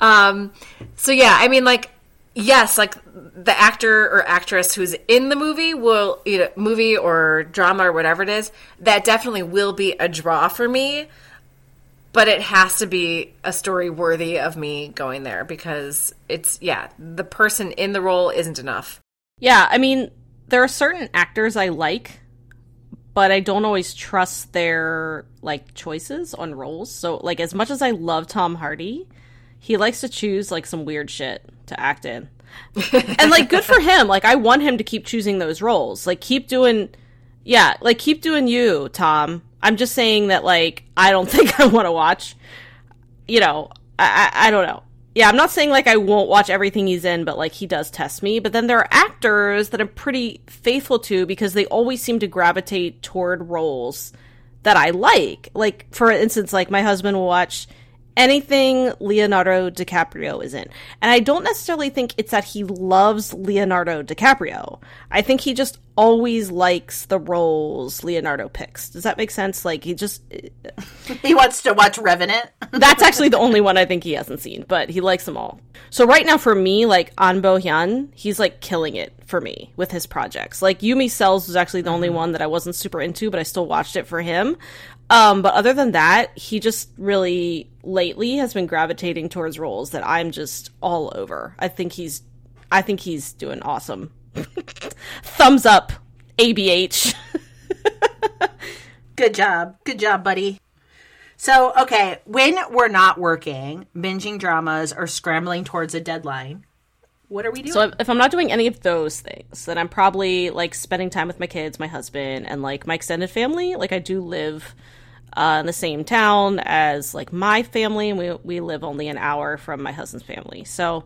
um, so yeah, I mean, like yes, like the actor or actress who's in the movie will, you know, movie or drama or whatever it is, that definitely will be a draw for me. But it has to be a story worthy of me going there because it's, yeah, the person in the role isn't enough. Yeah, I mean, there are certain actors I like, but I don't always trust their like choices on roles. So, like, as much as I love Tom Hardy, he likes to choose like some weird shit to act in. and like good for him. Like I want him to keep choosing those roles. Like keep doing yeah, like keep doing you, Tom. I'm just saying that like I don't think I want to watch you know, I, I I don't know. Yeah, I'm not saying like I won't watch everything he's in, but like he does test me. But then there are actors that I'm pretty faithful to because they always seem to gravitate toward roles that I like. Like for instance, like my husband will watch anything Leonardo DiCaprio is in. And I don't necessarily think it's that he loves Leonardo DiCaprio. I think he just always likes the roles Leonardo picks. Does that make sense? Like he just he wants to watch Revenant. That's actually the only one I think he hasn't seen, but he likes them all. So right now for me, like An Bo Hyun, he's like killing it for me with his projects. Like Yumi Cells was actually the only mm-hmm. one that I wasn't super into, but I still watched it for him. Um, but other than that, he just really lately has been gravitating towards roles that I'm just all over. I think he's I think he's doing awesome. Thumbs up, ABH. Good job. Good job, buddy. So, okay, when we're not working, binging dramas, or scrambling towards a deadline, what are we doing? So if I'm not doing any of those things, then I'm probably like spending time with my kids, my husband, and like my extended family. Like I do live uh, in the same town as like my family, and we we live only an hour from my husband's family. So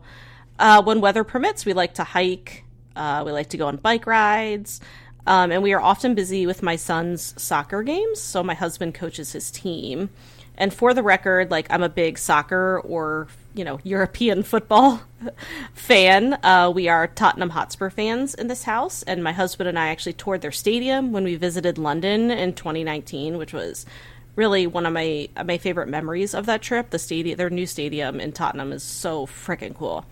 uh, when weather permits, we like to hike. Uh, we like to go on bike rides. Um, and we are often busy with my son's soccer games. So my husband coaches his team. And for the record, like I'm a big soccer or you know European football fan. Uh, we are Tottenham Hotspur fans in this house, and my husband and I actually toured their stadium when we visited London in 2019, which was really one of my my favorite memories of that trip. The stadium, their new stadium in Tottenham, is so freaking cool,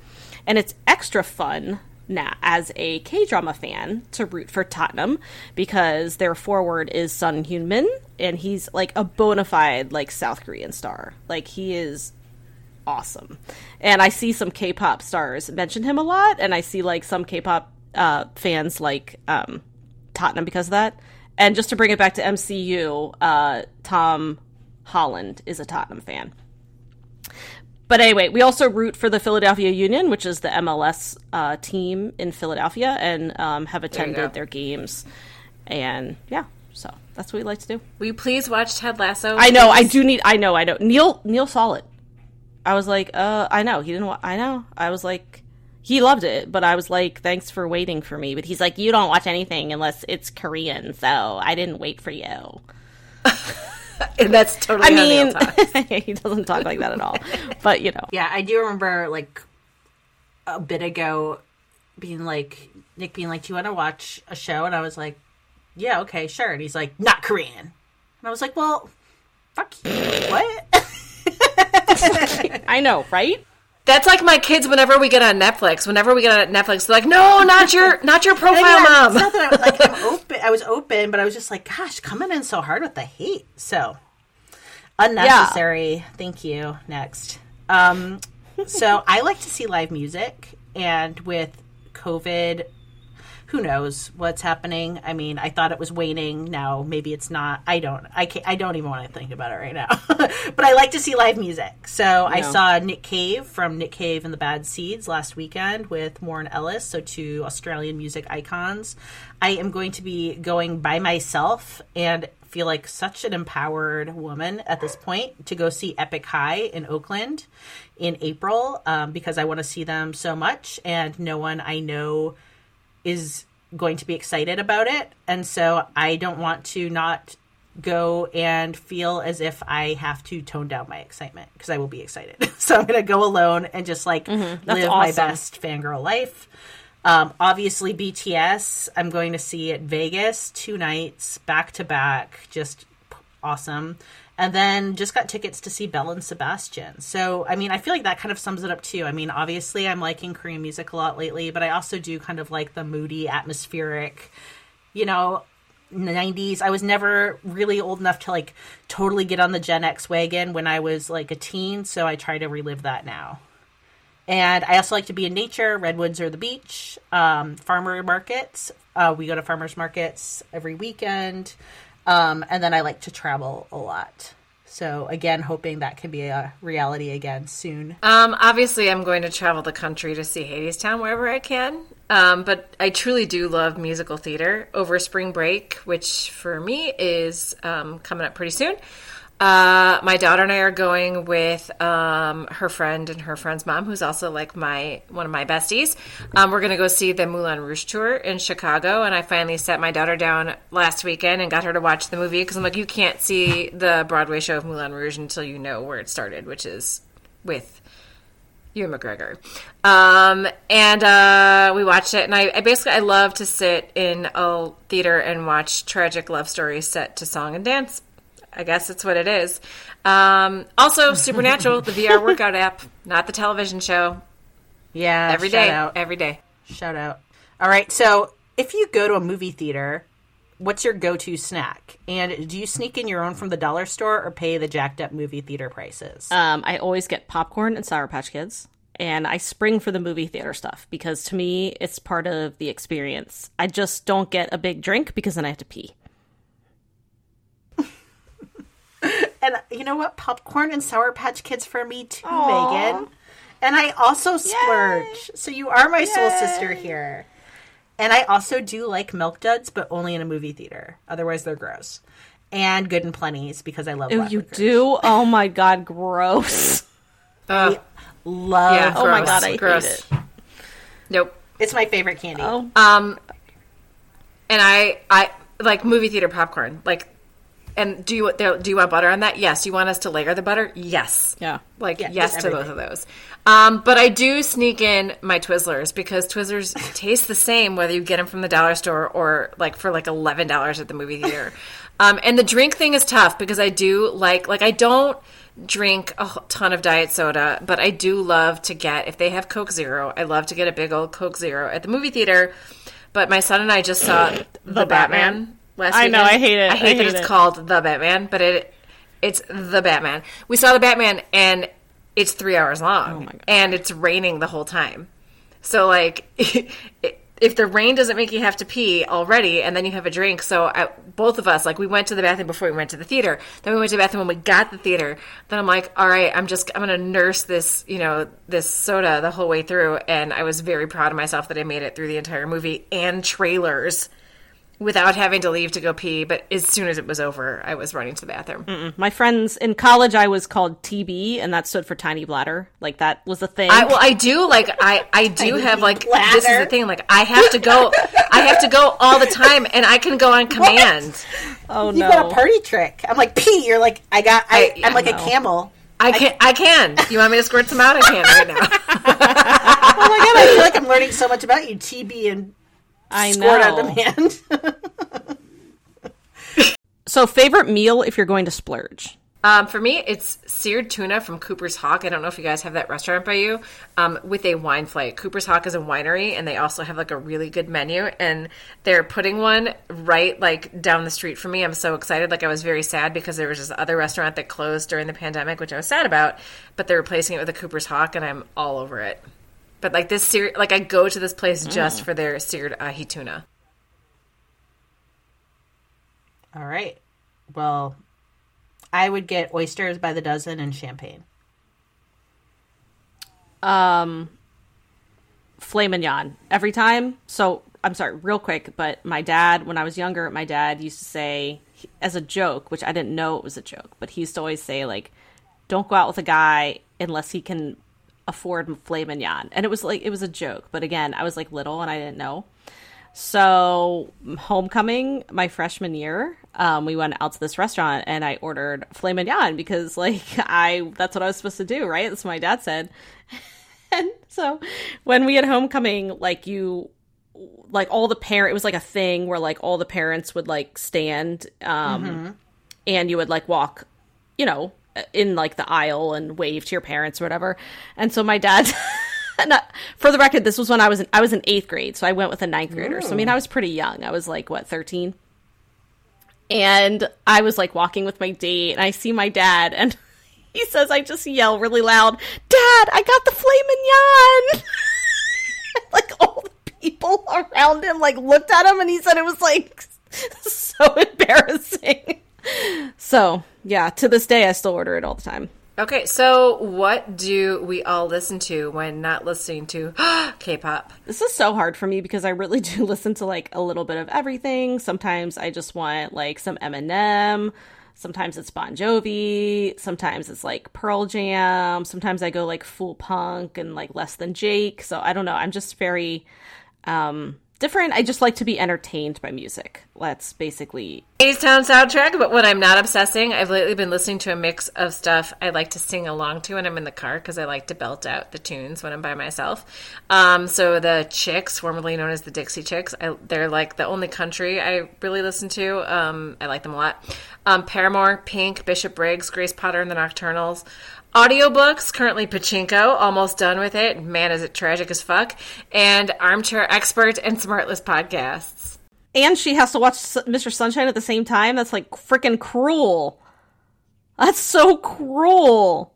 and it's extra fun now as a K drama fan to root for Tottenham because their forward is Son Heung-min, and he's like a bona fide like South Korean star. Like he is awesome, and I see some K-pop stars mention him a lot, and I see like some K-pop uh, fans like um, Tottenham because of that. And just to bring it back to MCU, uh, Tom Holland is a Tottenham fan. But anyway, we also root for the Philadelphia Union, which is the MLS uh, team in Philadelphia, and um, have attended their games. And yeah, so that's what we like to do. Will you please watch Ted Lasso? I know, I do need. I know, I know. Neil Neil saw it. I was like, uh, I know. He didn't. Wa- I know. I was like, he loved it, but I was like, thanks for waiting for me. But he's like, you don't watch anything unless it's Korean, so I didn't wait for you. and that's totally. I mean, he doesn't talk like that at all. But you know, Yeah, I do remember like a bit ago being like Nick being like, "Do you want to watch a show?" And I was like, "Yeah, okay, sure." And he's like, "Not Korean," and I was like, "Well, fuck you, what?" I know, right? That's like my kids whenever we get on Netflix. Whenever we get on Netflix, they're like, "No, not your, not your profile, Yeah, It's mom." not that I was like I'm open. I was open, but I was just like, "Gosh, coming in so hard with the hate." So unnecessary. Thank you. Next. Um, so I like to see live music, and with COVID, who knows what's happening? I mean, I thought it was waning. Now maybe it's not. I don't. I can't, I don't even want to think about it right now. but I like to see live music. So I saw Nick Cave from Nick Cave and the Bad Seeds last weekend with Warren Ellis, so two Australian music icons. I am going to be going by myself and feel like such an empowered woman at this point to go see Epic High in Oakland in April um, because I want to see them so much, and no one I know is going to be excited about it. And so I don't want to not go and feel as if I have to tone down my excitement because I will be excited. so I'm going to go alone and just like live my best fangirl life. Um, obviously, BTS, I'm going to see at Vegas two nights back to back. Just awesome. And then just got tickets to see Belle and Sebastian. So, I mean, I feel like that kind of sums it up too. I mean, obviously, I'm liking Korean music a lot lately, but I also do kind of like the moody, atmospheric, you know, 90s. I was never really old enough to like totally get on the Gen X wagon when I was like a teen, so I try to relive that now. And I also like to be in nature, redwoods or the beach, um, farmer markets. Uh, we go to farmers markets every weekend. Um, and then I like to travel a lot. So again, hoping that can be a reality again soon. Um, obviously, I'm going to travel the country to see Hadestown wherever I can. Um, but I truly do love musical theater over spring break, which for me is um, coming up pretty soon. Uh, my daughter and I are going with um, her friend and her friend's mom, who's also like my one of my besties. Um, we're going to go see the Moulin Rouge tour in Chicago, and I finally sat my daughter down last weekend and got her to watch the movie because I'm like, you can't see the Broadway show of Moulin Rouge until you know where it started, which is with Ewan McGregor. Um, and uh, we watched it, and I, I basically I love to sit in a theater and watch tragic love stories set to song and dance. I guess that's what it is. Um, also, Supernatural, the VR workout app, not the television show. Yeah, Every shout day, out. every day. Shout out. All right, so if you go to a movie theater, what's your go-to snack? And do you sneak in your own from the dollar store or pay the jacked up movie theater prices? Um, I always get popcorn and Sour Patch Kids, and I spring for the movie theater stuff because to me it's part of the experience. I just don't get a big drink because then I have to pee. and you know what? Popcorn and Sour Patch Kids for me too, Megan. And I also splurge. So you are my soul sister here. And I also do like milk duds, but only in a movie theater. Otherwise, they're gross. And good and plenty's because I love. Oh, you licorice. do? Oh my god, gross. Ugh, Love. yeah, Oh my God, I hate gross. it. Nope. It's my favorite candy. Oh, Um, and I, I like movie theater popcorn. Like, and do you do you want butter on that? Yes. You want us to layer the butter? Yes. yeah. Like Yeah, yes to both of those. Um, but I do sneak in my Twizzlers because Twizzlers taste the same whether you get them from the dollar store or like for like eleven dollars at the movie theater. um, and the drink thing is tough because I do like like I don't drink a ton of diet soda, but I do love to get if they have Coke Zero. I love to get a big old Coke Zero at the movie theater. But my son and I just saw the, Batman. Batman. Last I know, weekend. I hate it. I I hate that hate it's it. called the Batman, but it it's the Batman. We saw the Batman and it's three hours long, Oh my God. and it's raining the whole time. So like, if the rain doesn't make you have to pee already, and then you have a drink, so I, both of us like we went to the bathroom before we went to the theater. Then we went to the bathroom when we got the theater. Then I'm like, all right, I'm just I'm gonna nurse this you know this soda the whole way through, and I was very proud of myself that I made it through the entire movie and trailers without having to leave to go pee. But as soon as it was over, I was running to the bathroom. My friends in college, I was called TB, and that stood for tiny bladder. Like that was a thing. I, well, I do like I I do have like this is the thing like I have to go I have to go all the time and I can go on command. oh You no. You got a party trick. I'm like pee. You're like I got. I, I- I'm like I a know. camel. I can I can. You want me to squirt some out? I can right now. Oh my god! I feel like I'm learning so much about you, TB and I squirt on know. demand. So, favorite meal if you're going to splurge? Um, for me, it's seared tuna from Cooper's Hawk. I don't know if you guys have that restaurant by you. Um, with a wine flight. Cooper's Hawk is a winery, and they also have like a really good menu. And they're putting one right like down the street from me. I'm so excited. Like I was very sad because there was this other restaurant that closed during the pandemic, which I was sad about. But they're replacing it with a Cooper's Hawk, and I'm all over it. But like this seared, like I go to this place just for their seared ahi tuna. All right. Well, I would get oysters by the dozen and champagne. Um, filet mignon every time. So I'm sorry, real quick, but my dad, when I was younger, my dad used to say as a joke, which I didn't know it was a joke, but he used to always say like, "Don't go out with a guy unless he can afford filet mignon," and it was like it was a joke. But again, I was like little and I didn't know. So, homecoming, my freshman year, um, we went out to this restaurant and I ordered filet mignon because, like, I that's what I was supposed to do, right? That's what my dad said. and so, when we had homecoming, like, you like all the parent it was like a thing where like all the parents would like stand um mm-hmm. and you would like walk you know in like the aisle and wave to your parents or whatever and so my dad for the record this was when i was in i was in eighth grade so i went with a ninth grader Ooh. so i mean i was pretty young i was like what 13 and i was like walking with my date and i see my dad and he says i just yell really loud dad i got the filet mignon like all the people around him like looked at him and he said it was like so embarrassing. So, yeah, to this day I still order it all the time. Okay, so what do we all listen to when not listening to K-pop? This is so hard for me because I really do listen to like a little bit of everything. Sometimes I just want like some Eminem. Sometimes it's Bon Jovi. Sometimes it's like Pearl Jam. Sometimes I go like full punk and like less than Jake. So I don't know. I'm just very um, different. I just like to be entertained by music. That's basically Town soundtrack. But when I'm not obsessing, I've lately been listening to a mix of stuff I like to sing along to when I'm in the car because I like to belt out the tunes when I'm by myself. Um, so the Chicks, formerly known as the Dixie Chicks, I, they're like the only country I really listen to. Um, I like them a lot. Um, Paramore, Pink, Bishop Briggs, Grace Potter and the Nocturnals. Audiobooks, currently Pachinko, almost done with it. Man, is it tragic as fuck. And Armchair Expert and Smartless podcasts. And she has to watch Mr. Sunshine at the same time? That's like freaking cruel. That's so cruel.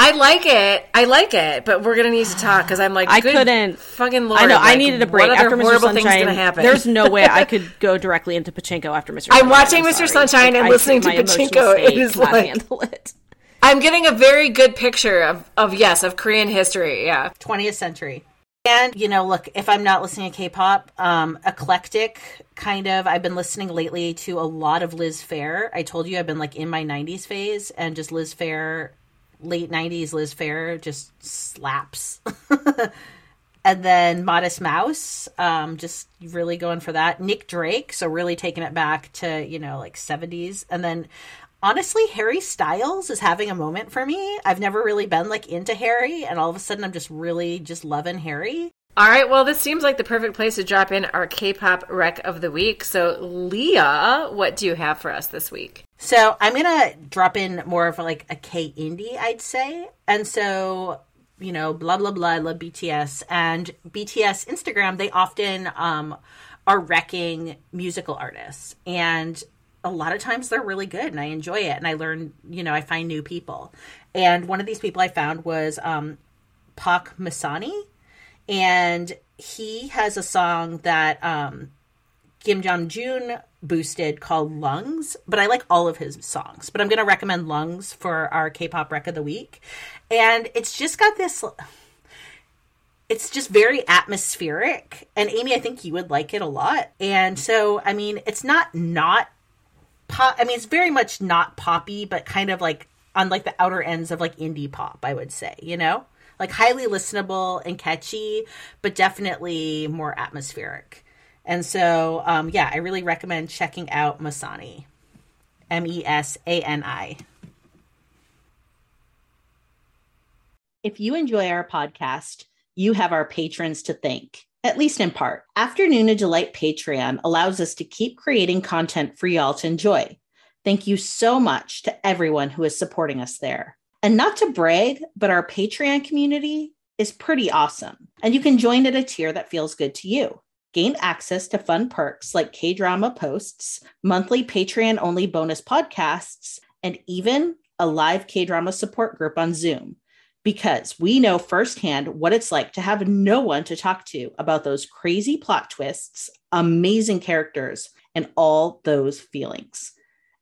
I like it. I like it, but we're gonna need to talk because I'm like, I couldn't. Fucking Lord! I know. Like, I needed a break after Mr. Sunshine. There's no way I could go directly into Pachinko after Mr. I'm watching I'm Mr. Sunshine and listening to Pachinko. It is like handle it. I'm getting a very good picture of, of yes, of Korean history. Yeah. 20th century. And, you know, look, if I'm not listening to K pop, um, eclectic kind of. I've been listening lately to a lot of Liz Phair. I told you I've been like in my 90s phase, and just Liz Phair, late 90s Liz Phair just slaps. and then Modest Mouse, um, just really going for that. Nick Drake, so really taking it back to, you know, like 70s. And then honestly, Harry Styles is having a moment for me. I've never really been like into Harry, and all of a sudden I'm just really just loving Harry. All right, well, this seems like the perfect place to drop in our K pop rec of the week. So, Leah, what do you have for us this week? So, I'm going to drop in more of like a K indie, I'd say. And so, you know, blah, blah, blah, I love BTS. And BTS Instagram, they often um, are wrecking musical artists. And a lot of times they're really good and I enjoy it and I learn, you know, I find new people. And one of these people I found was um Pak Mesani and he has a song that um Kim Jong Jun boosted called Lungs, but I like all of his songs. But I'm going to recommend Lungs for our K-pop rec of the week. And it's just got this it's just very atmospheric and amy i think you would like it a lot and so i mean it's not not pop. I mean, it's very much not poppy, but kind of like on like the outer ends of like indie pop. I would say, you know, like highly listenable and catchy, but definitely more atmospheric. And so, um, yeah, I really recommend checking out Mesani, M E S A N I. If you enjoy our podcast, you have our patrons to thank at least in part. Afternoon of Delight Patreon allows us to keep creating content for y'all to enjoy. Thank you so much to everyone who is supporting us there. And not to brag, but our Patreon community is pretty awesome. And you can join at a tier that feels good to you. Gain access to fun perks like K drama posts, monthly Patreon only bonus podcasts, and even a live K drama support group on Zoom because we know firsthand what it's like to have no one to talk to about those crazy plot twists, amazing characters, and all those feelings.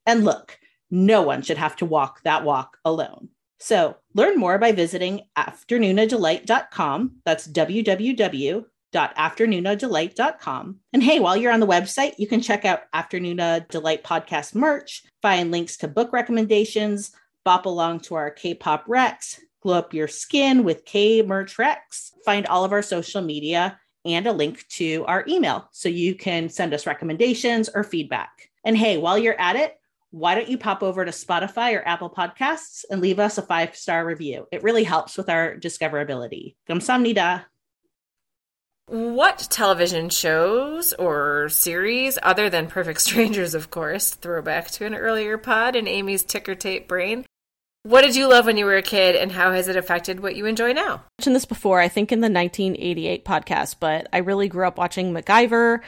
And look, no one should have to walk that walk alone. So learn more by visiting afternoonadelight.com. That's www.afternoonadelight.com. And hey, while you're on the website, you can check out Afternoon of Delight podcast merch, find links to book recommendations, bop along to our K-pop Rex, glow up your skin with K Merch Rex. Find all of our social media and a link to our email so you can send us recommendations or feedback. And hey, while you're at it, why don't you pop over to Spotify or Apple Podcasts and leave us a five star review? It really helps with our discoverability. Kamsamnida. What television shows or series, other than Perfect Strangers, of course, throwback to an earlier pod in Amy's ticker tape brain, what did you love when you were a kid, and how has it affected what you enjoy now? I mentioned this before, I think in the 1988 podcast, but I really grew up watching MacGyver.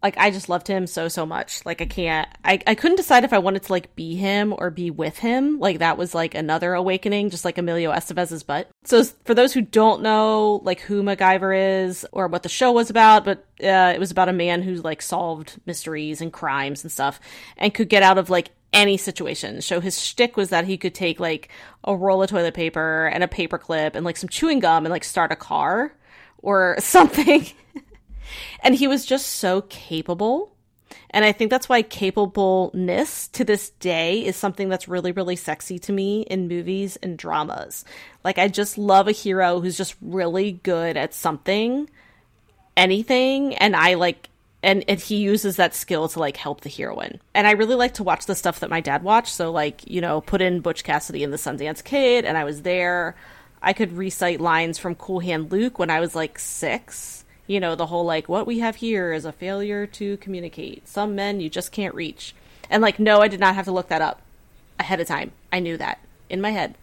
Like I just loved him so so much. Like I can't I, I couldn't decide if I wanted to like be him or be with him. Like that was like another awakening, just like Emilio Estevez's butt. So for those who don't know like who MacGyver is or what the show was about, but uh, it was about a man who like solved mysteries and crimes and stuff and could get out of like any situation. So his shtick was that he could take like a roll of toilet paper and a paper clip and like some chewing gum and like start a car or something. and he was just so capable. And I think that's why capableness to this day is something that's really, really sexy to me in movies and dramas. Like, I just love a hero who's just really good at something, anything, and I like and, and he uses that skill to like help the heroine. And I really like to watch the stuff that my dad watched. So like, you know, put in Butch Cassidy and the Sundance Kid and I was there. I could recite lines from Cool Hand Luke when I was like six. You know, the whole like what we have here is a failure to communicate. Some men you just can't reach. And like no, I did not have to look that up ahead of time. I knew that in my head.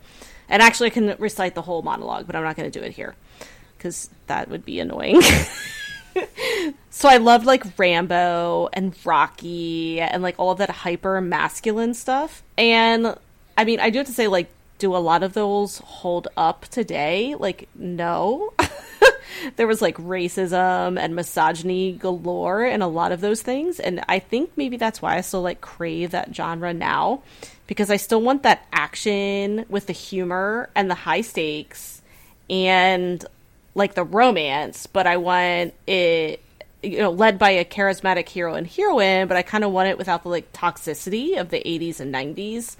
And actually I can recite the whole monologue, but I'm not going to do it here cuz that would be annoying. so I loved like Rambo and Rocky and like all of that hyper masculine stuff. And I mean, I do have to say, like, do a lot of those hold up today? Like, no. there was like racism and misogyny galore in a lot of those things. And I think maybe that's why I still like crave that genre now because I still want that action with the humor and the high stakes and like the romance, but I want it you know led by a charismatic hero and heroine, but I kind of want it without the like toxicity of the 80s and 90s.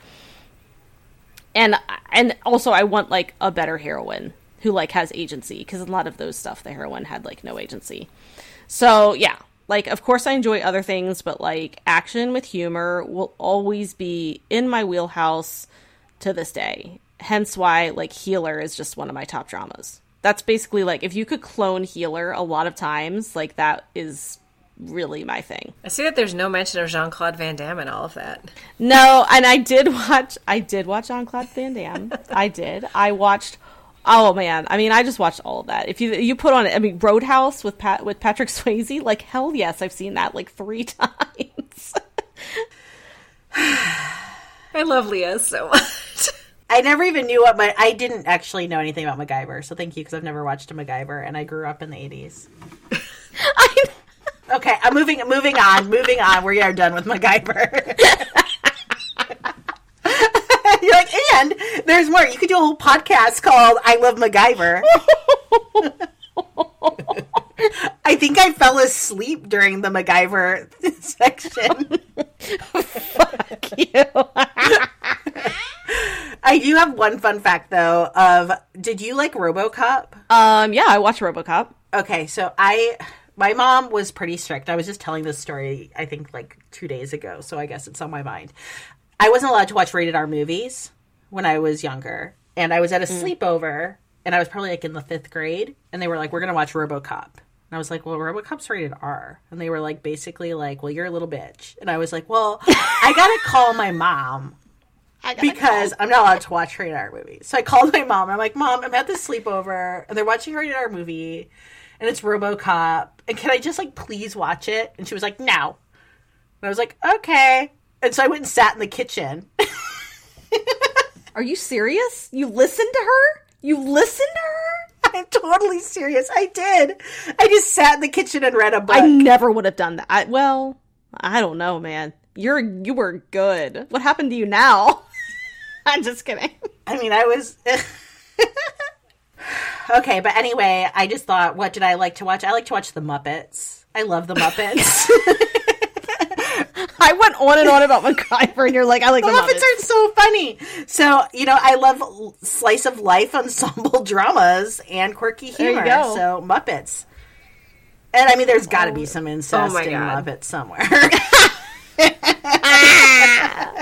And and also I want like a better heroine who like has agency because a lot of those stuff the heroine had like no agency. So, yeah, like of course I enjoy other things, but like action with humor will always be in my wheelhouse to this day. Hence why like Healer is just one of my top dramas that's basically like if you could clone healer a lot of times like that is really my thing. I see that there's no mention of jean-claude van damme in all of that. No and i did watch i did watch jean-claude van damme. I did. I watched oh man. I mean i just watched all of that. If you you put on it i mean roadhouse with pat with patrick swayze like hell yes i've seen that like three times. I love leah so much I never even knew what my I didn't actually know anything about MacGyver, so thank you because I've never watched a MacGyver, and I grew up in the eighties. okay, I'm moving moving on, moving on. We are done with MacGyver. You're like, and there's more. You could do a whole podcast called "I Love MacGyver." I think I fell asleep during the MacGyver section. Fuck you. I do have one fun fact though. Of did you like RoboCop? Um, yeah, I watched RoboCop. Okay, so I my mom was pretty strict. I was just telling this story I think like two days ago, so I guess it's on my mind. I wasn't allowed to watch rated R movies when I was younger, and I was at a mm. sleepover, and I was probably like in the fifth grade, and they were like, "We're gonna watch RoboCop." And I was like, well, Robocop's rated R. And they were like, basically, like, well, you're a little bitch. And I was like, well, I got to call my mom because I'm not allowed to watch rated R movies. So I called my mom. I'm like, Mom, I'm at this sleepover and they're watching a rated R movie and it's RoboCop. And can I just like please watch it? And she was like, No. And I was like, Okay. And so I went and sat in the kitchen. Are you serious? You listened to her? You listened to her? I'm totally serious. I did. I just sat in the kitchen and read a book. I never would have done that. I, well, I don't know, man. You're you were good. What happened to you now? I'm just kidding. I mean, I was. okay, but anyway, I just thought, what did I like to watch? I like to watch The Muppets. I love The Muppets. I went on and on about MacGyver, and you're like, I like the, the Muppets. Muppets are so funny. So you know, I love slice of life ensemble dramas and quirky humor. So Muppets. And I mean, there's got to be oh. some oh incest Oh in God. Muppet somewhere.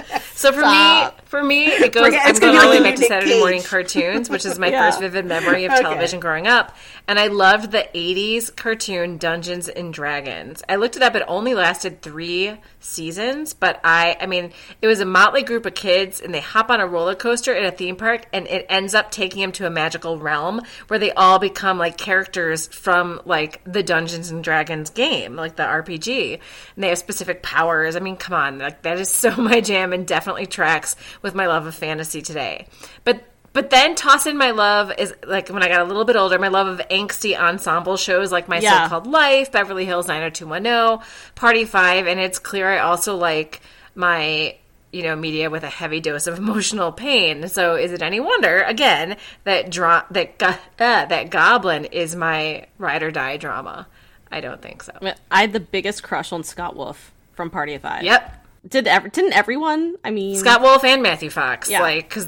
So for me, for me, it goes. Forget- I'm going all the way back to Saturday morning cartoons, which is my Yeah. first vivid memory of Okay. television growing up. And I loved the '80s cartoon Dungeons and Dragons. I looked it up; it only lasted three seasons, but I, I mean, it was a motley group of kids, and they hop on a roller coaster in a theme park, and it ends up taking them to a magical realm where they all become like characters from like the Dungeons and Dragons game, like the RPG, and they have specific powers. I mean, come on, like that is so my jam, and definitely tracks with my love of fantasy today. But but then toss in my love is like when I got a little bit older, my love of angsty ensemble shows like My Yeah. So-Called Life, Beverly Hills 90210, Party 5, and it's clear I also like my you know media with a heavy dose of emotional pain. So is it any wonder again that dra- that go- uh, that Goblin is my ride or die drama? I don't think so. I I had the biggest crush on Scott Wolf from Party of Five. Yep. Did ever? Didn't everyone? I mean, Scott Wolf and Matthew Fox. Yeah. Like, cause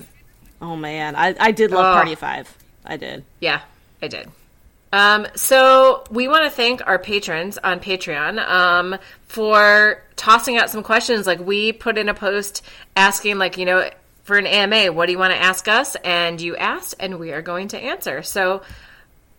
Oh man, I I did love Ugh. Party of Five. I did. Yeah, I did. Um, so we want to thank our patrons on Patreon um, for tossing out some questions. Like we put in a post asking, like you know, for an AMA, what do you want to ask us? And you asked, and we are going to answer. So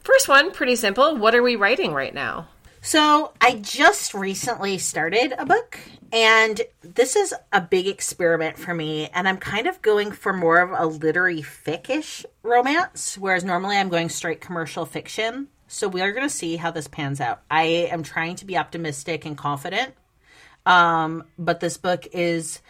first one, pretty simple. What are we writing right now? So I just recently started a book, and this is a big experiment for me. And I'm kind of going for more of a literary fickish romance, whereas normally I'm going straight commercial fiction. So we are going to see how this pans out. I am trying to be optimistic and confident, um, but this book is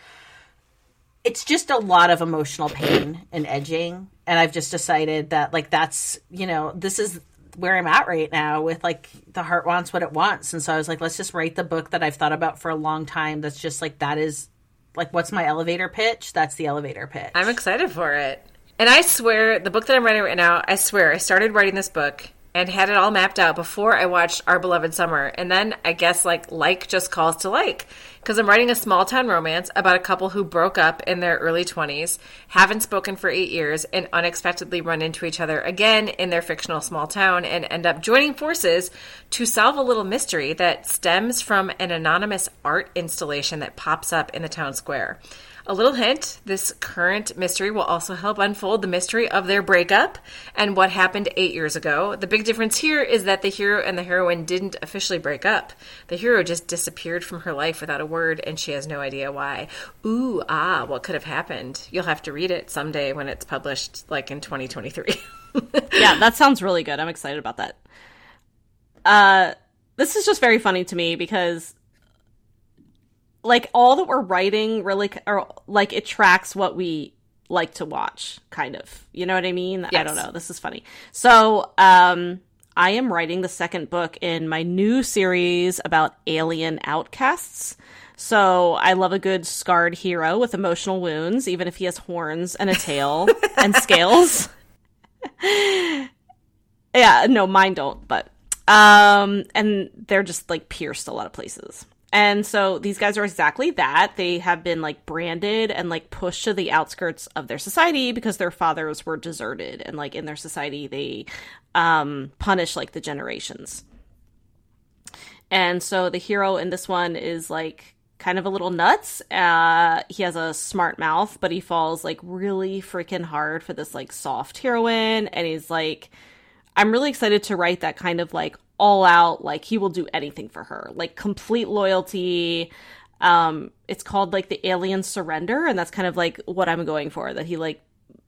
it's just a lot of emotional pain and edging and i've just decided that like that's you know this is where i'm at right now with like the heart wants what it wants and so i was like let's just write the book that i've thought about for a long time that's just like that is like what's my elevator pitch that's the elevator pitch I'm excited for it. And I swear, the book that I'm writing right now, I swear, I started writing this book and had it all mapped out before I watched Our Beloved Summer. And then I guess like like just calls to like because I'm writing a small town romance about a couple who broke up in their early 20s, haven't spoken for 8 years and unexpectedly run into each other again in their fictional small town and end up joining forces to solve a little mystery that stems from an anonymous art installation that pops up in the town square. A little hint this current mystery will also help unfold the mystery of their breakup and what happened eight years ago. The big difference here is that the hero and the heroine didn't officially break up. The hero just disappeared from her life without a word, and she has no idea why. Ooh, ah, what could have happened? You'll have to read it someday when it's published, like in 2023. yeah, that sounds really good. I'm excited about that. Uh, this is just very funny to me because, like, all that we're writing really, or like, it tracks what we like to watch, kind of. You know what I mean? I don't know. This is funny. So, um, I am writing the second book in my new series about alien outcasts. So I love a good scarred hero with emotional wounds, even if he has horns and a tail and scales. Yeah, no, mine don't, but um and they're just like pierced a lot of places. And so these guys are exactly that. They have been like branded and like pushed to the outskirts of their society because their fathers were deserted and like in their society they um punish like the generations. And so the hero in this one is like kind of a little nuts. Uh, he has a smart mouth, but he falls like really freaking hard for this like soft heroine. And he's like, I'm really excited to write that kind of like all out, like he will do anything for her, like complete loyalty. Um, it's called like the alien surrender, and that's kind of like what I'm going for. That he like,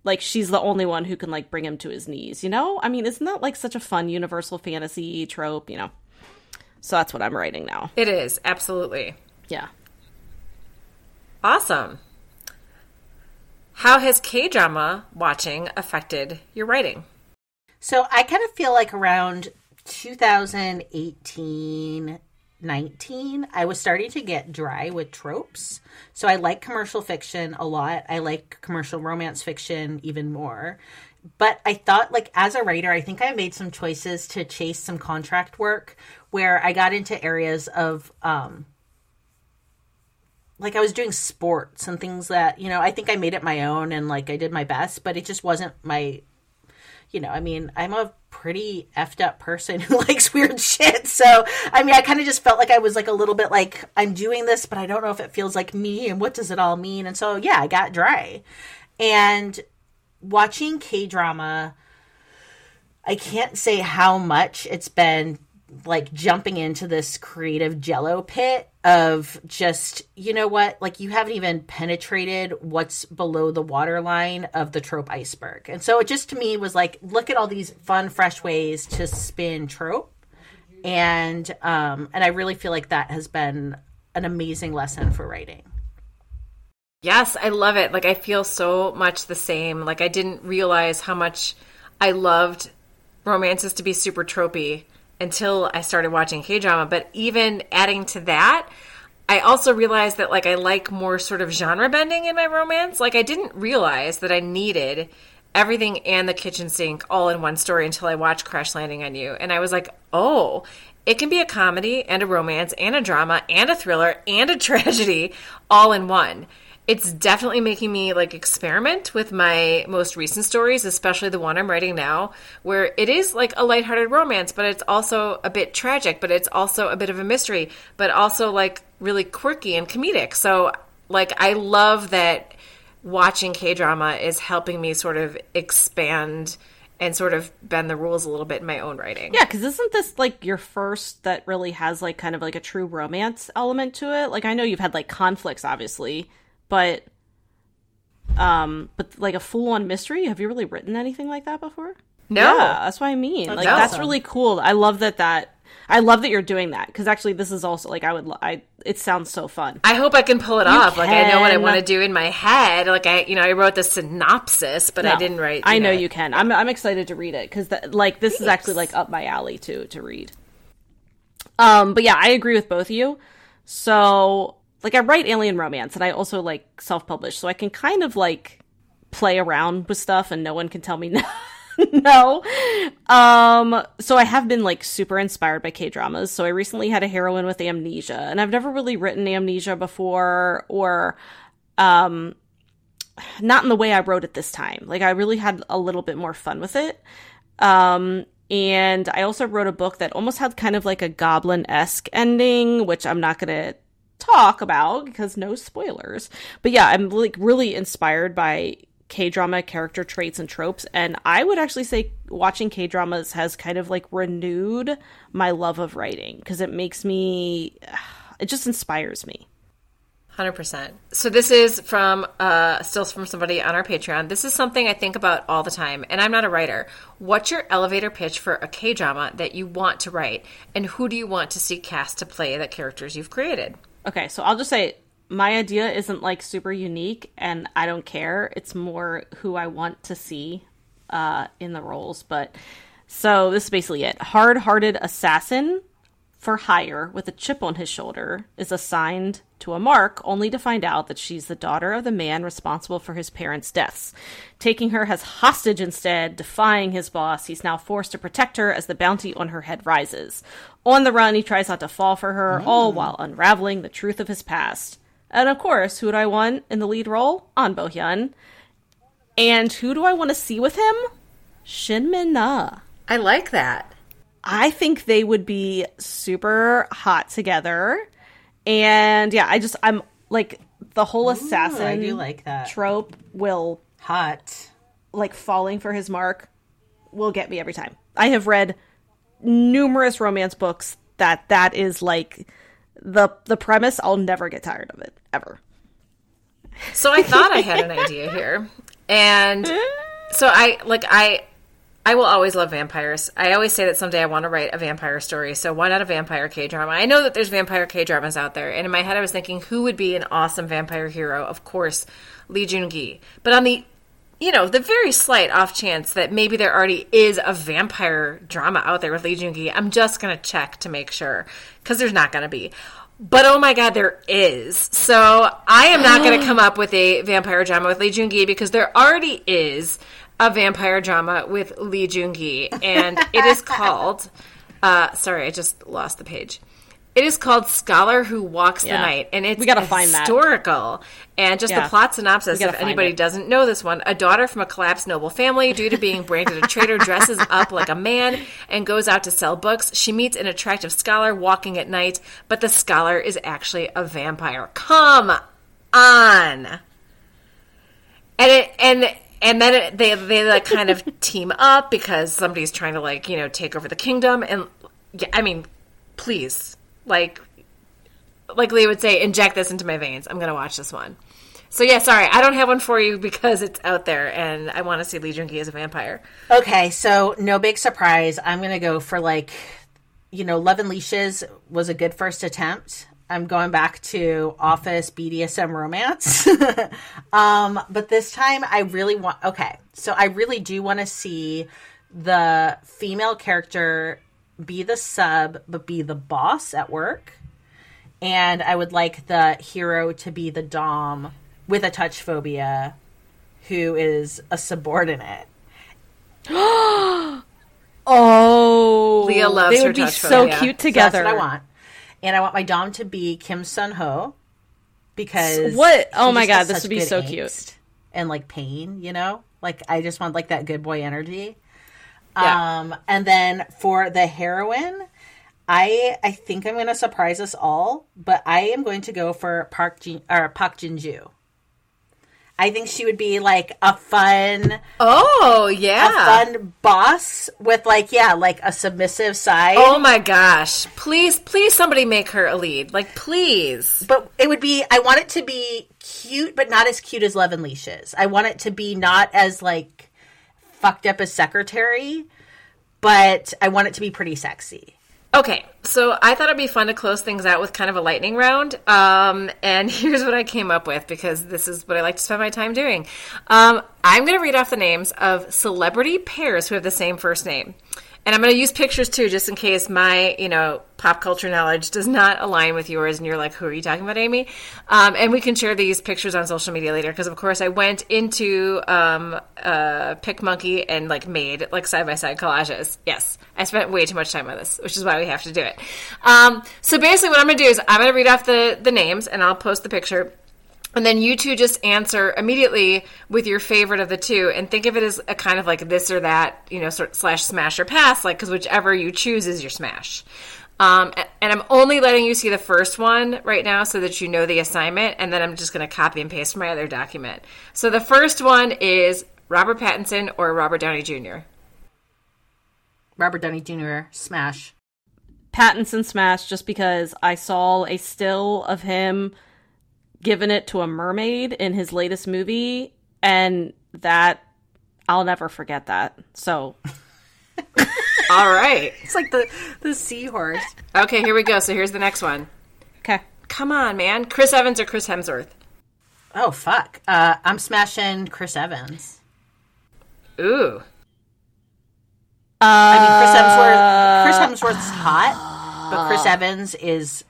like she's the only one who can like bring him to his knees. You know, I mean, isn't that like such a fun universal fantasy trope? You know, so that's what I'm writing now. it is, absolutely. Yeah. Awesome. How has K drama watching affected your writing? So I kind of feel like around 2018, 19, I was starting to get dry with tropes. So I like commercial fiction a lot. I like commercial romance fiction even more. But I thought, like, as a writer, I think I made some choices to chase some contract work where I got into areas of, um, like I was doing sports and things that, you know, I think I made it my own and like I did my best, but it just wasn't my you know, I mean, I'm a pretty effed up person who likes weird shit. So, I mean, I kind of just felt like I was like a little bit like, I'm doing this, but I don't know if it feels like me and what does it all mean? And so, yeah, I got dry. And watching K drama, I can't say how much it's been like jumping into this creative jello pit of just you know what? Like you haven't even penetrated what's below the waterline of the trope iceberg. And so it just to me was like look at all these fun fresh ways to spin trope. And um and i really feel like that has been an amazing lesson for writing. Yes, I love it. Like I feel so much the same. Like I didn't realize how much I loved romances to be super tropey until I started watching K drama. But even adding to that, I also realized that like I like more sort of genre bending in my romance. Like I didn't realize that I needed everything and the kitchen sink all in one story until I watched Crash Landing on You. And I was like, oh, it can be a comedy and a romance and a drama and a thriller and a tragedy all in one it's definitely making me like experiment with my most recent stories, especially the one I'm writing now, where it is like a lighthearted romance, but it's also a bit tragic, but it's also a bit of a mystery, but also like really quirky and comedic. So, like, I love that watching K drama is helping me sort of expand and sort of bend the rules a little bit in my own writing. Yeah, because isn't this like your first that really has like kind of like a true romance element to it? Like, I know you've had like conflicts, obviously but um but like a full-on mystery? Have you really written anything like that before? No. Yeah that's what i mean. That's like awesome. that's really cool. I love that that i love that you're doing that because actually this is also like i would i it sounds so fun. I hope i can pull it you off. Can. like i know what i want to do in my head. Like i you know i wrote the synopsis but no, i didn't write i know, know. you can. I'm, I'm excited to read it because like this Thanks. is actually like up my alley to to read. Um but yeah i agree with both of you. So like I write alien romance and I also like self-publish, so I can kind of like play around with stuff and no one can tell me no. no. Um so I have been like super inspired by K-dramas. So I recently had a heroine with amnesia and I've never really written amnesia before or um not in the way I wrote it this time. Like I really had a little bit more fun with it. Um and I also wrote a book that almost had kind of like a goblin esque ending, which I'm not to talk about because no spoilers. But yeah, I'm like really inspired by K drama character traits and tropes, and I would actually say watching K dramas has kind of like renewed my love of writing because it makes me, it just inspires me. 100%. So this is from uh still from somebody on our Patreon. This is something I think about all the time and I'm not a writer. What's your elevator pitch for a K-drama that you want to write and who do you want to see cast to play the characters you've created? Okay, so I'll just say my idea isn't like super unique and I don't care. It's more who I want to see uh, in the roles. But so this is basically it. Hard hearted assassin for hire with a chip on his shoulder is assigned to a mark only to find out that she's the daughter of the man responsible for his parents' deaths. Taking her as hostage instead, defying his boss, he's now forced to protect her as the bounty on her head rises. On the run, he tries not to fall for her, oh. all while unraveling the truth of his past. And of course, who do I want in the lead role? An Bo Hyun. And who do I want to see with him? Shin Min-a. I like that. I think they would be super hot together. And yeah, I just I'm like the whole assassin Ooh, I do like that. trope will hot like falling for his mark will get me every time. I have read numerous romance books that that is like the the premise. I'll never get tired of it ever. So I thought I had an idea here. And so I like I I will always love vampires. I always say that someday I want to write a vampire story. So why not a vampire K drama? I know that there's vampire K dramas out there, and in my head I was thinking who would be an awesome vampire hero? Of course, Lee Jun Gi. But on the you know, the very slight off chance that maybe there already is a vampire drama out there with Lee Jun Gi, I'm just going to check to make sure because there's not going to be. But oh my god, there is. So I am not going to come up with a vampire drama with Lee Jun Gi because there already is a vampire drama with Lee Jun Gi, and it is called. Uh, sorry, I just lost the page. It is called Scholar Who Walks Yeah. the Night, and it's We gotta find that. historical. And just Yeah. the plot synopsis, if anybody it. doesn't know this one, a daughter from a collapsed noble family, due to being branded a traitor, dresses up like a man and goes out to sell books. She meets an attractive scholar walking at night, but the scholar is actually a vampire. Come on. And it and and then it, they they like kind of team up because somebody's trying to like you know take over the kingdom and yeah, I mean, please like like Lee would say, inject this into my veins. I'm gonna watch this one. So yeah, sorry, I don't have one for you because it's out there and I want to see Lee Ki as a vampire. Okay, so no big surprise. I'm gonna go for like, you know, Love and Leashes was a good first attempt. I'm going back to Office BDSM romance. um, but this time I really want. Okay, so I really do want to see the female character be the sub, but be the boss at work. And I would like the hero to be the dom with a touch phobia, who is a subordinate. Oh, Leah loves They her would be touch so phobia. cute So together. that's what I want. And I want my dom to be Kim Sun Ho because What? Oh my God, this would be so cute. and like pain. You know, like I just want like that good boy energy. Yeah. Um, and then for the heroine, I I think I'm going to surprise us all, but I am going to go for Park Jin or Park Jinju. I think she would be like a fun, Oh a yeah. fun boss with like yeah, like a submissive side. Oh my gosh. Please, please somebody make her a lead. Like please. but it would be I want it to be cute, but not as cute as Love and Leashes. I want it to be not as like fucked up as Secretary, but I want it to be pretty sexy. Okay, so I thought it'd be fun to close things out with kind of a lightning round. Um, and here's what I came up with because this is what I like to spend my time doing. Um, I'm going to read off the names of celebrity pairs who have the same first name. And I'm going to use pictures too, just in case my, you know, pop culture knowledge does not align with yours and you're like, who are you talking about, Amy? Um, and we can share these pictures on social media later because, of course, I went into um, uh, PicMonkey and like made like side by side collages. Yes, I spent way too much time on this, which is why we have to do it. Um, so basically, what I'm going to do is I'm going to read off the the names and I'll post the picture. And then you two just answer immediately with your favorite of the two, and think of it as a kind of like this or that, you know, sort of slash smash or pass, like because whichever you choose is your smash. Um, and I'm only letting you see the first one right now so that you know the assignment, and then I'm just going to copy and paste from my other document. So the first one is Robert Pattinson or Robert Downey Jr. Robert Downey Jr. Smash. Pattinson smash just because I saw a still of him giving it to a mermaid in his latest movie, and that I'll never forget that. So All right. It's like the the seahorse. Okay, here we go. So here's the next one. okay, Come on, man. Chris Evans or Chris Hemsworth? Oh fuck! Uh, I'm smashing Chris Evans. Ooh. I mean, Chris Hemsworth. Chris Hemsworth's hot, but Chris Evans is.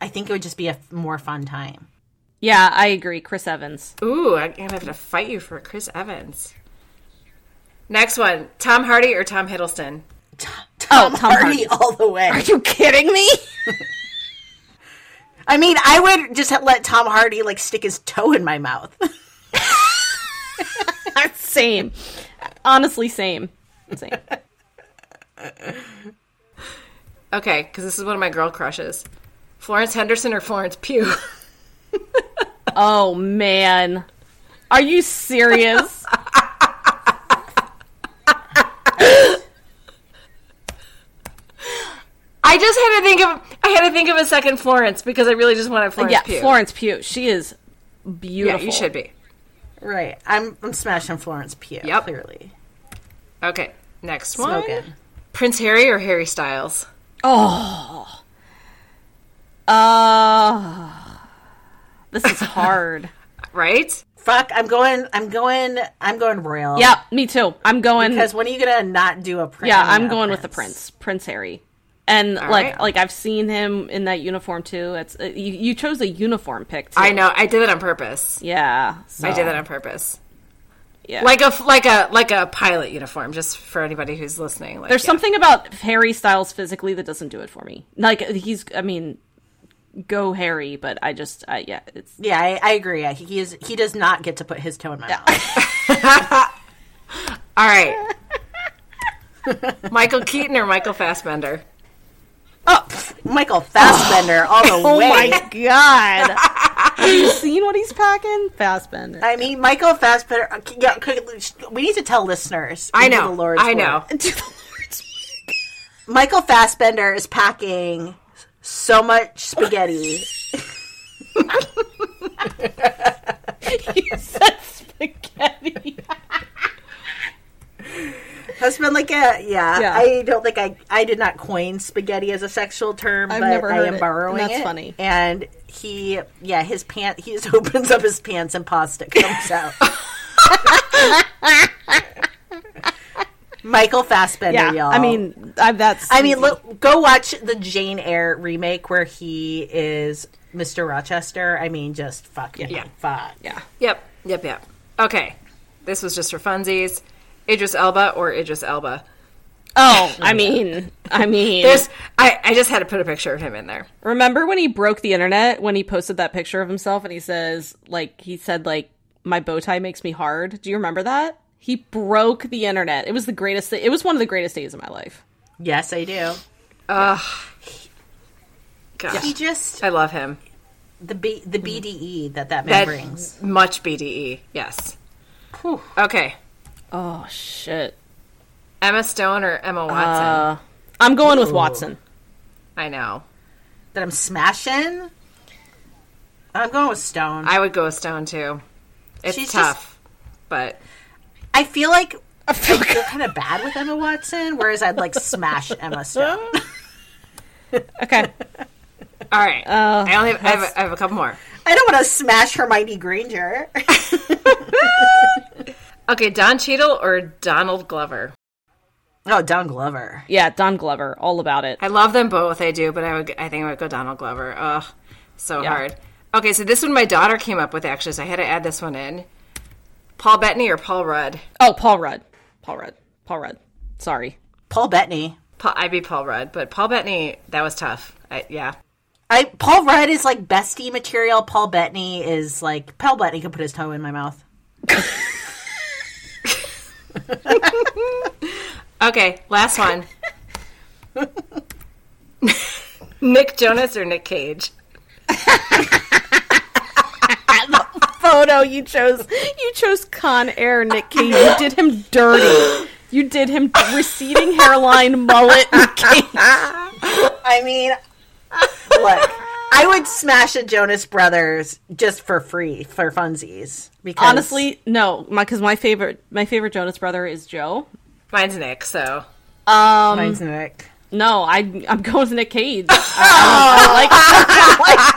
I think it would just be a more fun time. Yeah, I agree. Chris Evans. Ooh, I'm gonna have to fight you for Chris Evans. Next one, Tom Hardy or Tom Hiddleston? Tom, Tom oh, Hardy Hardy. all the way. Are you kidding me? I mean, I would just let Tom Hardy like stick his toe in my mouth. same. Honestly, same. Same. Okay, because this is one of my girl crushes. Florence Henderson or Florence Pugh? Oh man, are you serious? I just had to think of I had to think of a second Florence because I really just wanted Florence yeah, Pugh. Florence Pugh. She is beautiful. Yeah, beautiful. you should be. right. I'm I'm smashing Florence Pugh. Yep. Clearly. Okay, next one. Prince Harry or Harry Styles? Oh. Uh, this is hard. Right? Fuck. I'm going. I'm going. I'm going royal. yeah, me too. I'm going. Because when are you gonna not do a prince? yeah, I'm going with the prince, Prince Harry. And like, right. like I've seen him in that uniform too. It's uh, you, you chose a uniform pick. Too. I know. I did it on purpose. Yeah, so- I did that on purpose. Yeah. like a like a like a pilot uniform. Just for anybody who's listening, like, There's yeah. something about Harry Styles physically that doesn't do it for me. Like he's, I mean, go Harry, but I just, I, yeah, it's Yeah, I, I agree. Yeah, He is. He does not get to put his toe in my mouth. All right. Michael Keaton or Michael Fassbender? Oh, Michael Fassbender all the Oh way. Oh my god! Have you seen what he's packing? Fastbender. I mean, Michael Fassbender. uh, Yeah, we need to tell listeners. I know. The Lord's I know. To the Lord's Michael Fassbender is packing so much spaghetti. you said spaghetti. Has been like a yeah, Yeah. I don't think I I did not coin spaghetti as a sexual term, I've but never I am it, borrowing and that's it. funny. And he yeah, his pant he just opens up his pants and pasta comes out. Michael Fassbender, Yeah, y'all. I mean, I, that's. I mean, look, go watch the Jane Eyre remake where he is Mr. Rochester. I mean, just fucking Yeah. fuck. yeah. Yep, yep, yep. Okay, this was just for funsies. Idris Elba or Idris Elba? Oh, I mean, I mean, There's, I, I just had to put a picture of him in there. remember when he broke the internet when he posted that picture of himself and he says, like, he said, like, my bow tie makes me hard. Do you remember that? He broke the internet. It was the greatest. It was one of the greatest days of my life. Yes, I do. Gosh, He just I love him. the B, the BDE that that man That brings. much BDE. Yes. Whew. Okay, Oh shit. Emma Stone or Emma Watson? Uh, I'm going with Watson. I know. That I'm smashing. I'm going with Stone. I, I would go with Stone too. It's She's tough, but feel like I feel kind of bad with Emma Watson, whereas I'd like smash Emma Stone. Okay. all right. Uh, I only have, I, have, I have a couple more. I don't want to smash Hermione Granger. Okay, Don Cheadle or Donald Glover? oh, Don Glover. yeah, Don Glover, all about it. I love them both. I do, but I would. I think I would go Donald Glover. Ugh, so Yeah. hard. Okay, so this one my daughter came up with actually, so I had to add this one in. Paul Bettany or Paul Rudd? Oh, Paul Rudd. Paul Rudd. Paul Rudd. Sorry. Paul Bettany. Paul, I'd be Paul Rudd, but Paul Bettany, that was tough. I, yeah. I Paul Rudd is like bestie material. Paul Bettany is like Paul Bettany could put his toe in my mouth. Okay, last one. Nick Jonas or Nick Cage? Photo you chose. You chose Con Air Nick Cage. You did him dirty. You did him receding hairline, mullet, Nick Cage. I mean, look, I would smash a Jonas Brothers just for free for funsies. Because Honestly, no, my because my favorite my favorite Jonas brother is Joe. Mine's Nick, so. Um, mine's Nick. no, I I'm going with Nick Cage. I, I like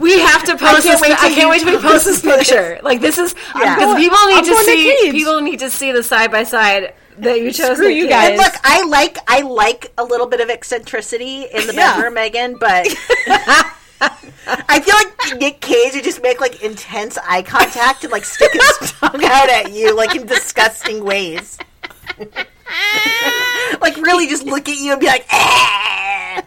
We have to post can't this. wait I can't wait to we post this picture. Like this is because going- people need I'm to see. People need to see the side by side that you chose. Screw Nick you guys. And look, I like I like a little bit of eccentricity in the Yeah. bedroom, Megan, but I feel like Nick Cage would just make like intense eye contact and like stick his tongue out at you like in disgusting ways. like really just look at you and be like, eh.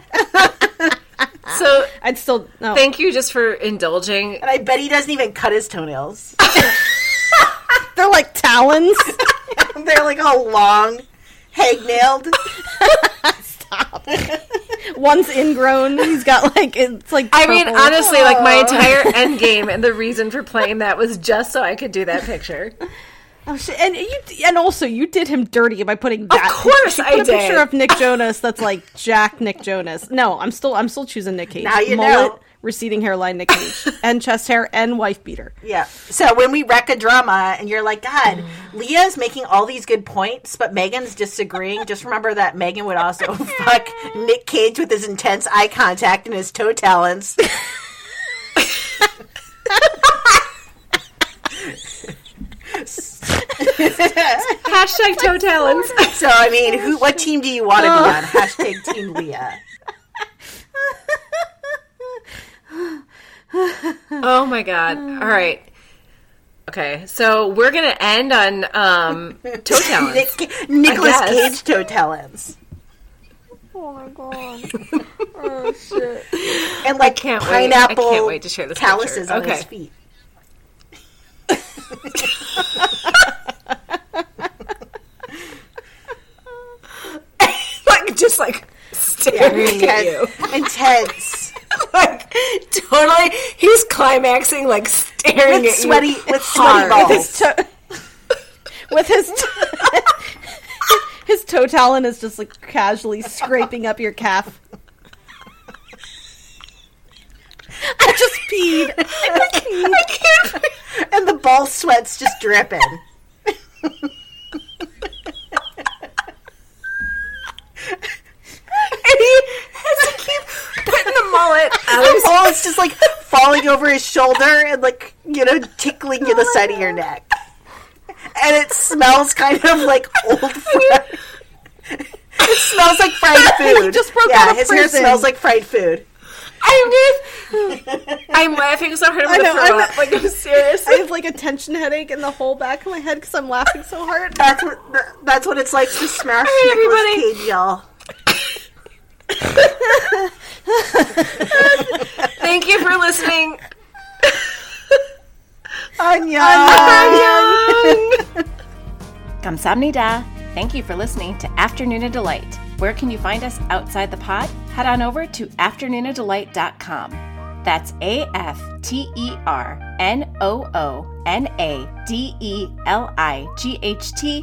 So I'd still no. thank you just for indulging. And I bet he doesn't even cut his toenails. They're like talons. They're like all long, hag nailed. One's ingrown. He's got like it's like. I mean, purple. honestly, like my oh. entire end game and the reason for playing that was just so I could do that picture. Oh, shit. And you, and also you did him dirty by putting that. course you I put a picture of Nick Jonas that's like Jack Nick Jonas. No, I'm still I'm still choosing Nick Cage. Now you Mullet, know. receding hairline, Nick Cage, and chest hair and wife beater. Yeah. So when we rec a drama and you're like, God, mm. Leah's making all these good points, but Megan's disagreeing, just remember that Megan would also fuck Nick Cage with his intense eye contact and his toe talons. Hashtag toe talons. So I mean, who? What team do you want to be on? Hashtag Team Leah. Oh my god! All right. Okay, so we're gonna end on um, toe talons. Nick, Nicholas. Cage toe talons. Oh my god. oh shit. And like can't wait. I pineapple can't wait to share this calluses picture. on his feet. like just like staring at you. Intense. like totally he's climaxing like staring With at sweaty you with sweaty balls. His toe, with his his toe talon is just like casually scraping up your calf. I just peed. I just peed. and the ball sweat's just dripping. and he has to keep putting the mullet The is just like falling over his shoulder and like you know tickling you the side of your neck. And it smells kind of like old fried. It smells like fried food. just broke yeah, out of his hair smells like fried food. I'm just I'm laughing so hard I'm gonna know, throw I'm- up. Like I'm serious. I have like a tension headache in the whole back of my head because I'm laughing so hard. That's what that's what it's like to smash Nicolas everybody. Cage, y'all. Thank you for listening. Anya. Kamsamnida. Thank you for listening to Afternoon of Delight. Where can you find us outside the pod? Head on over to afternoonadelight.com. That's A F T E R N O O N A D E L I G H T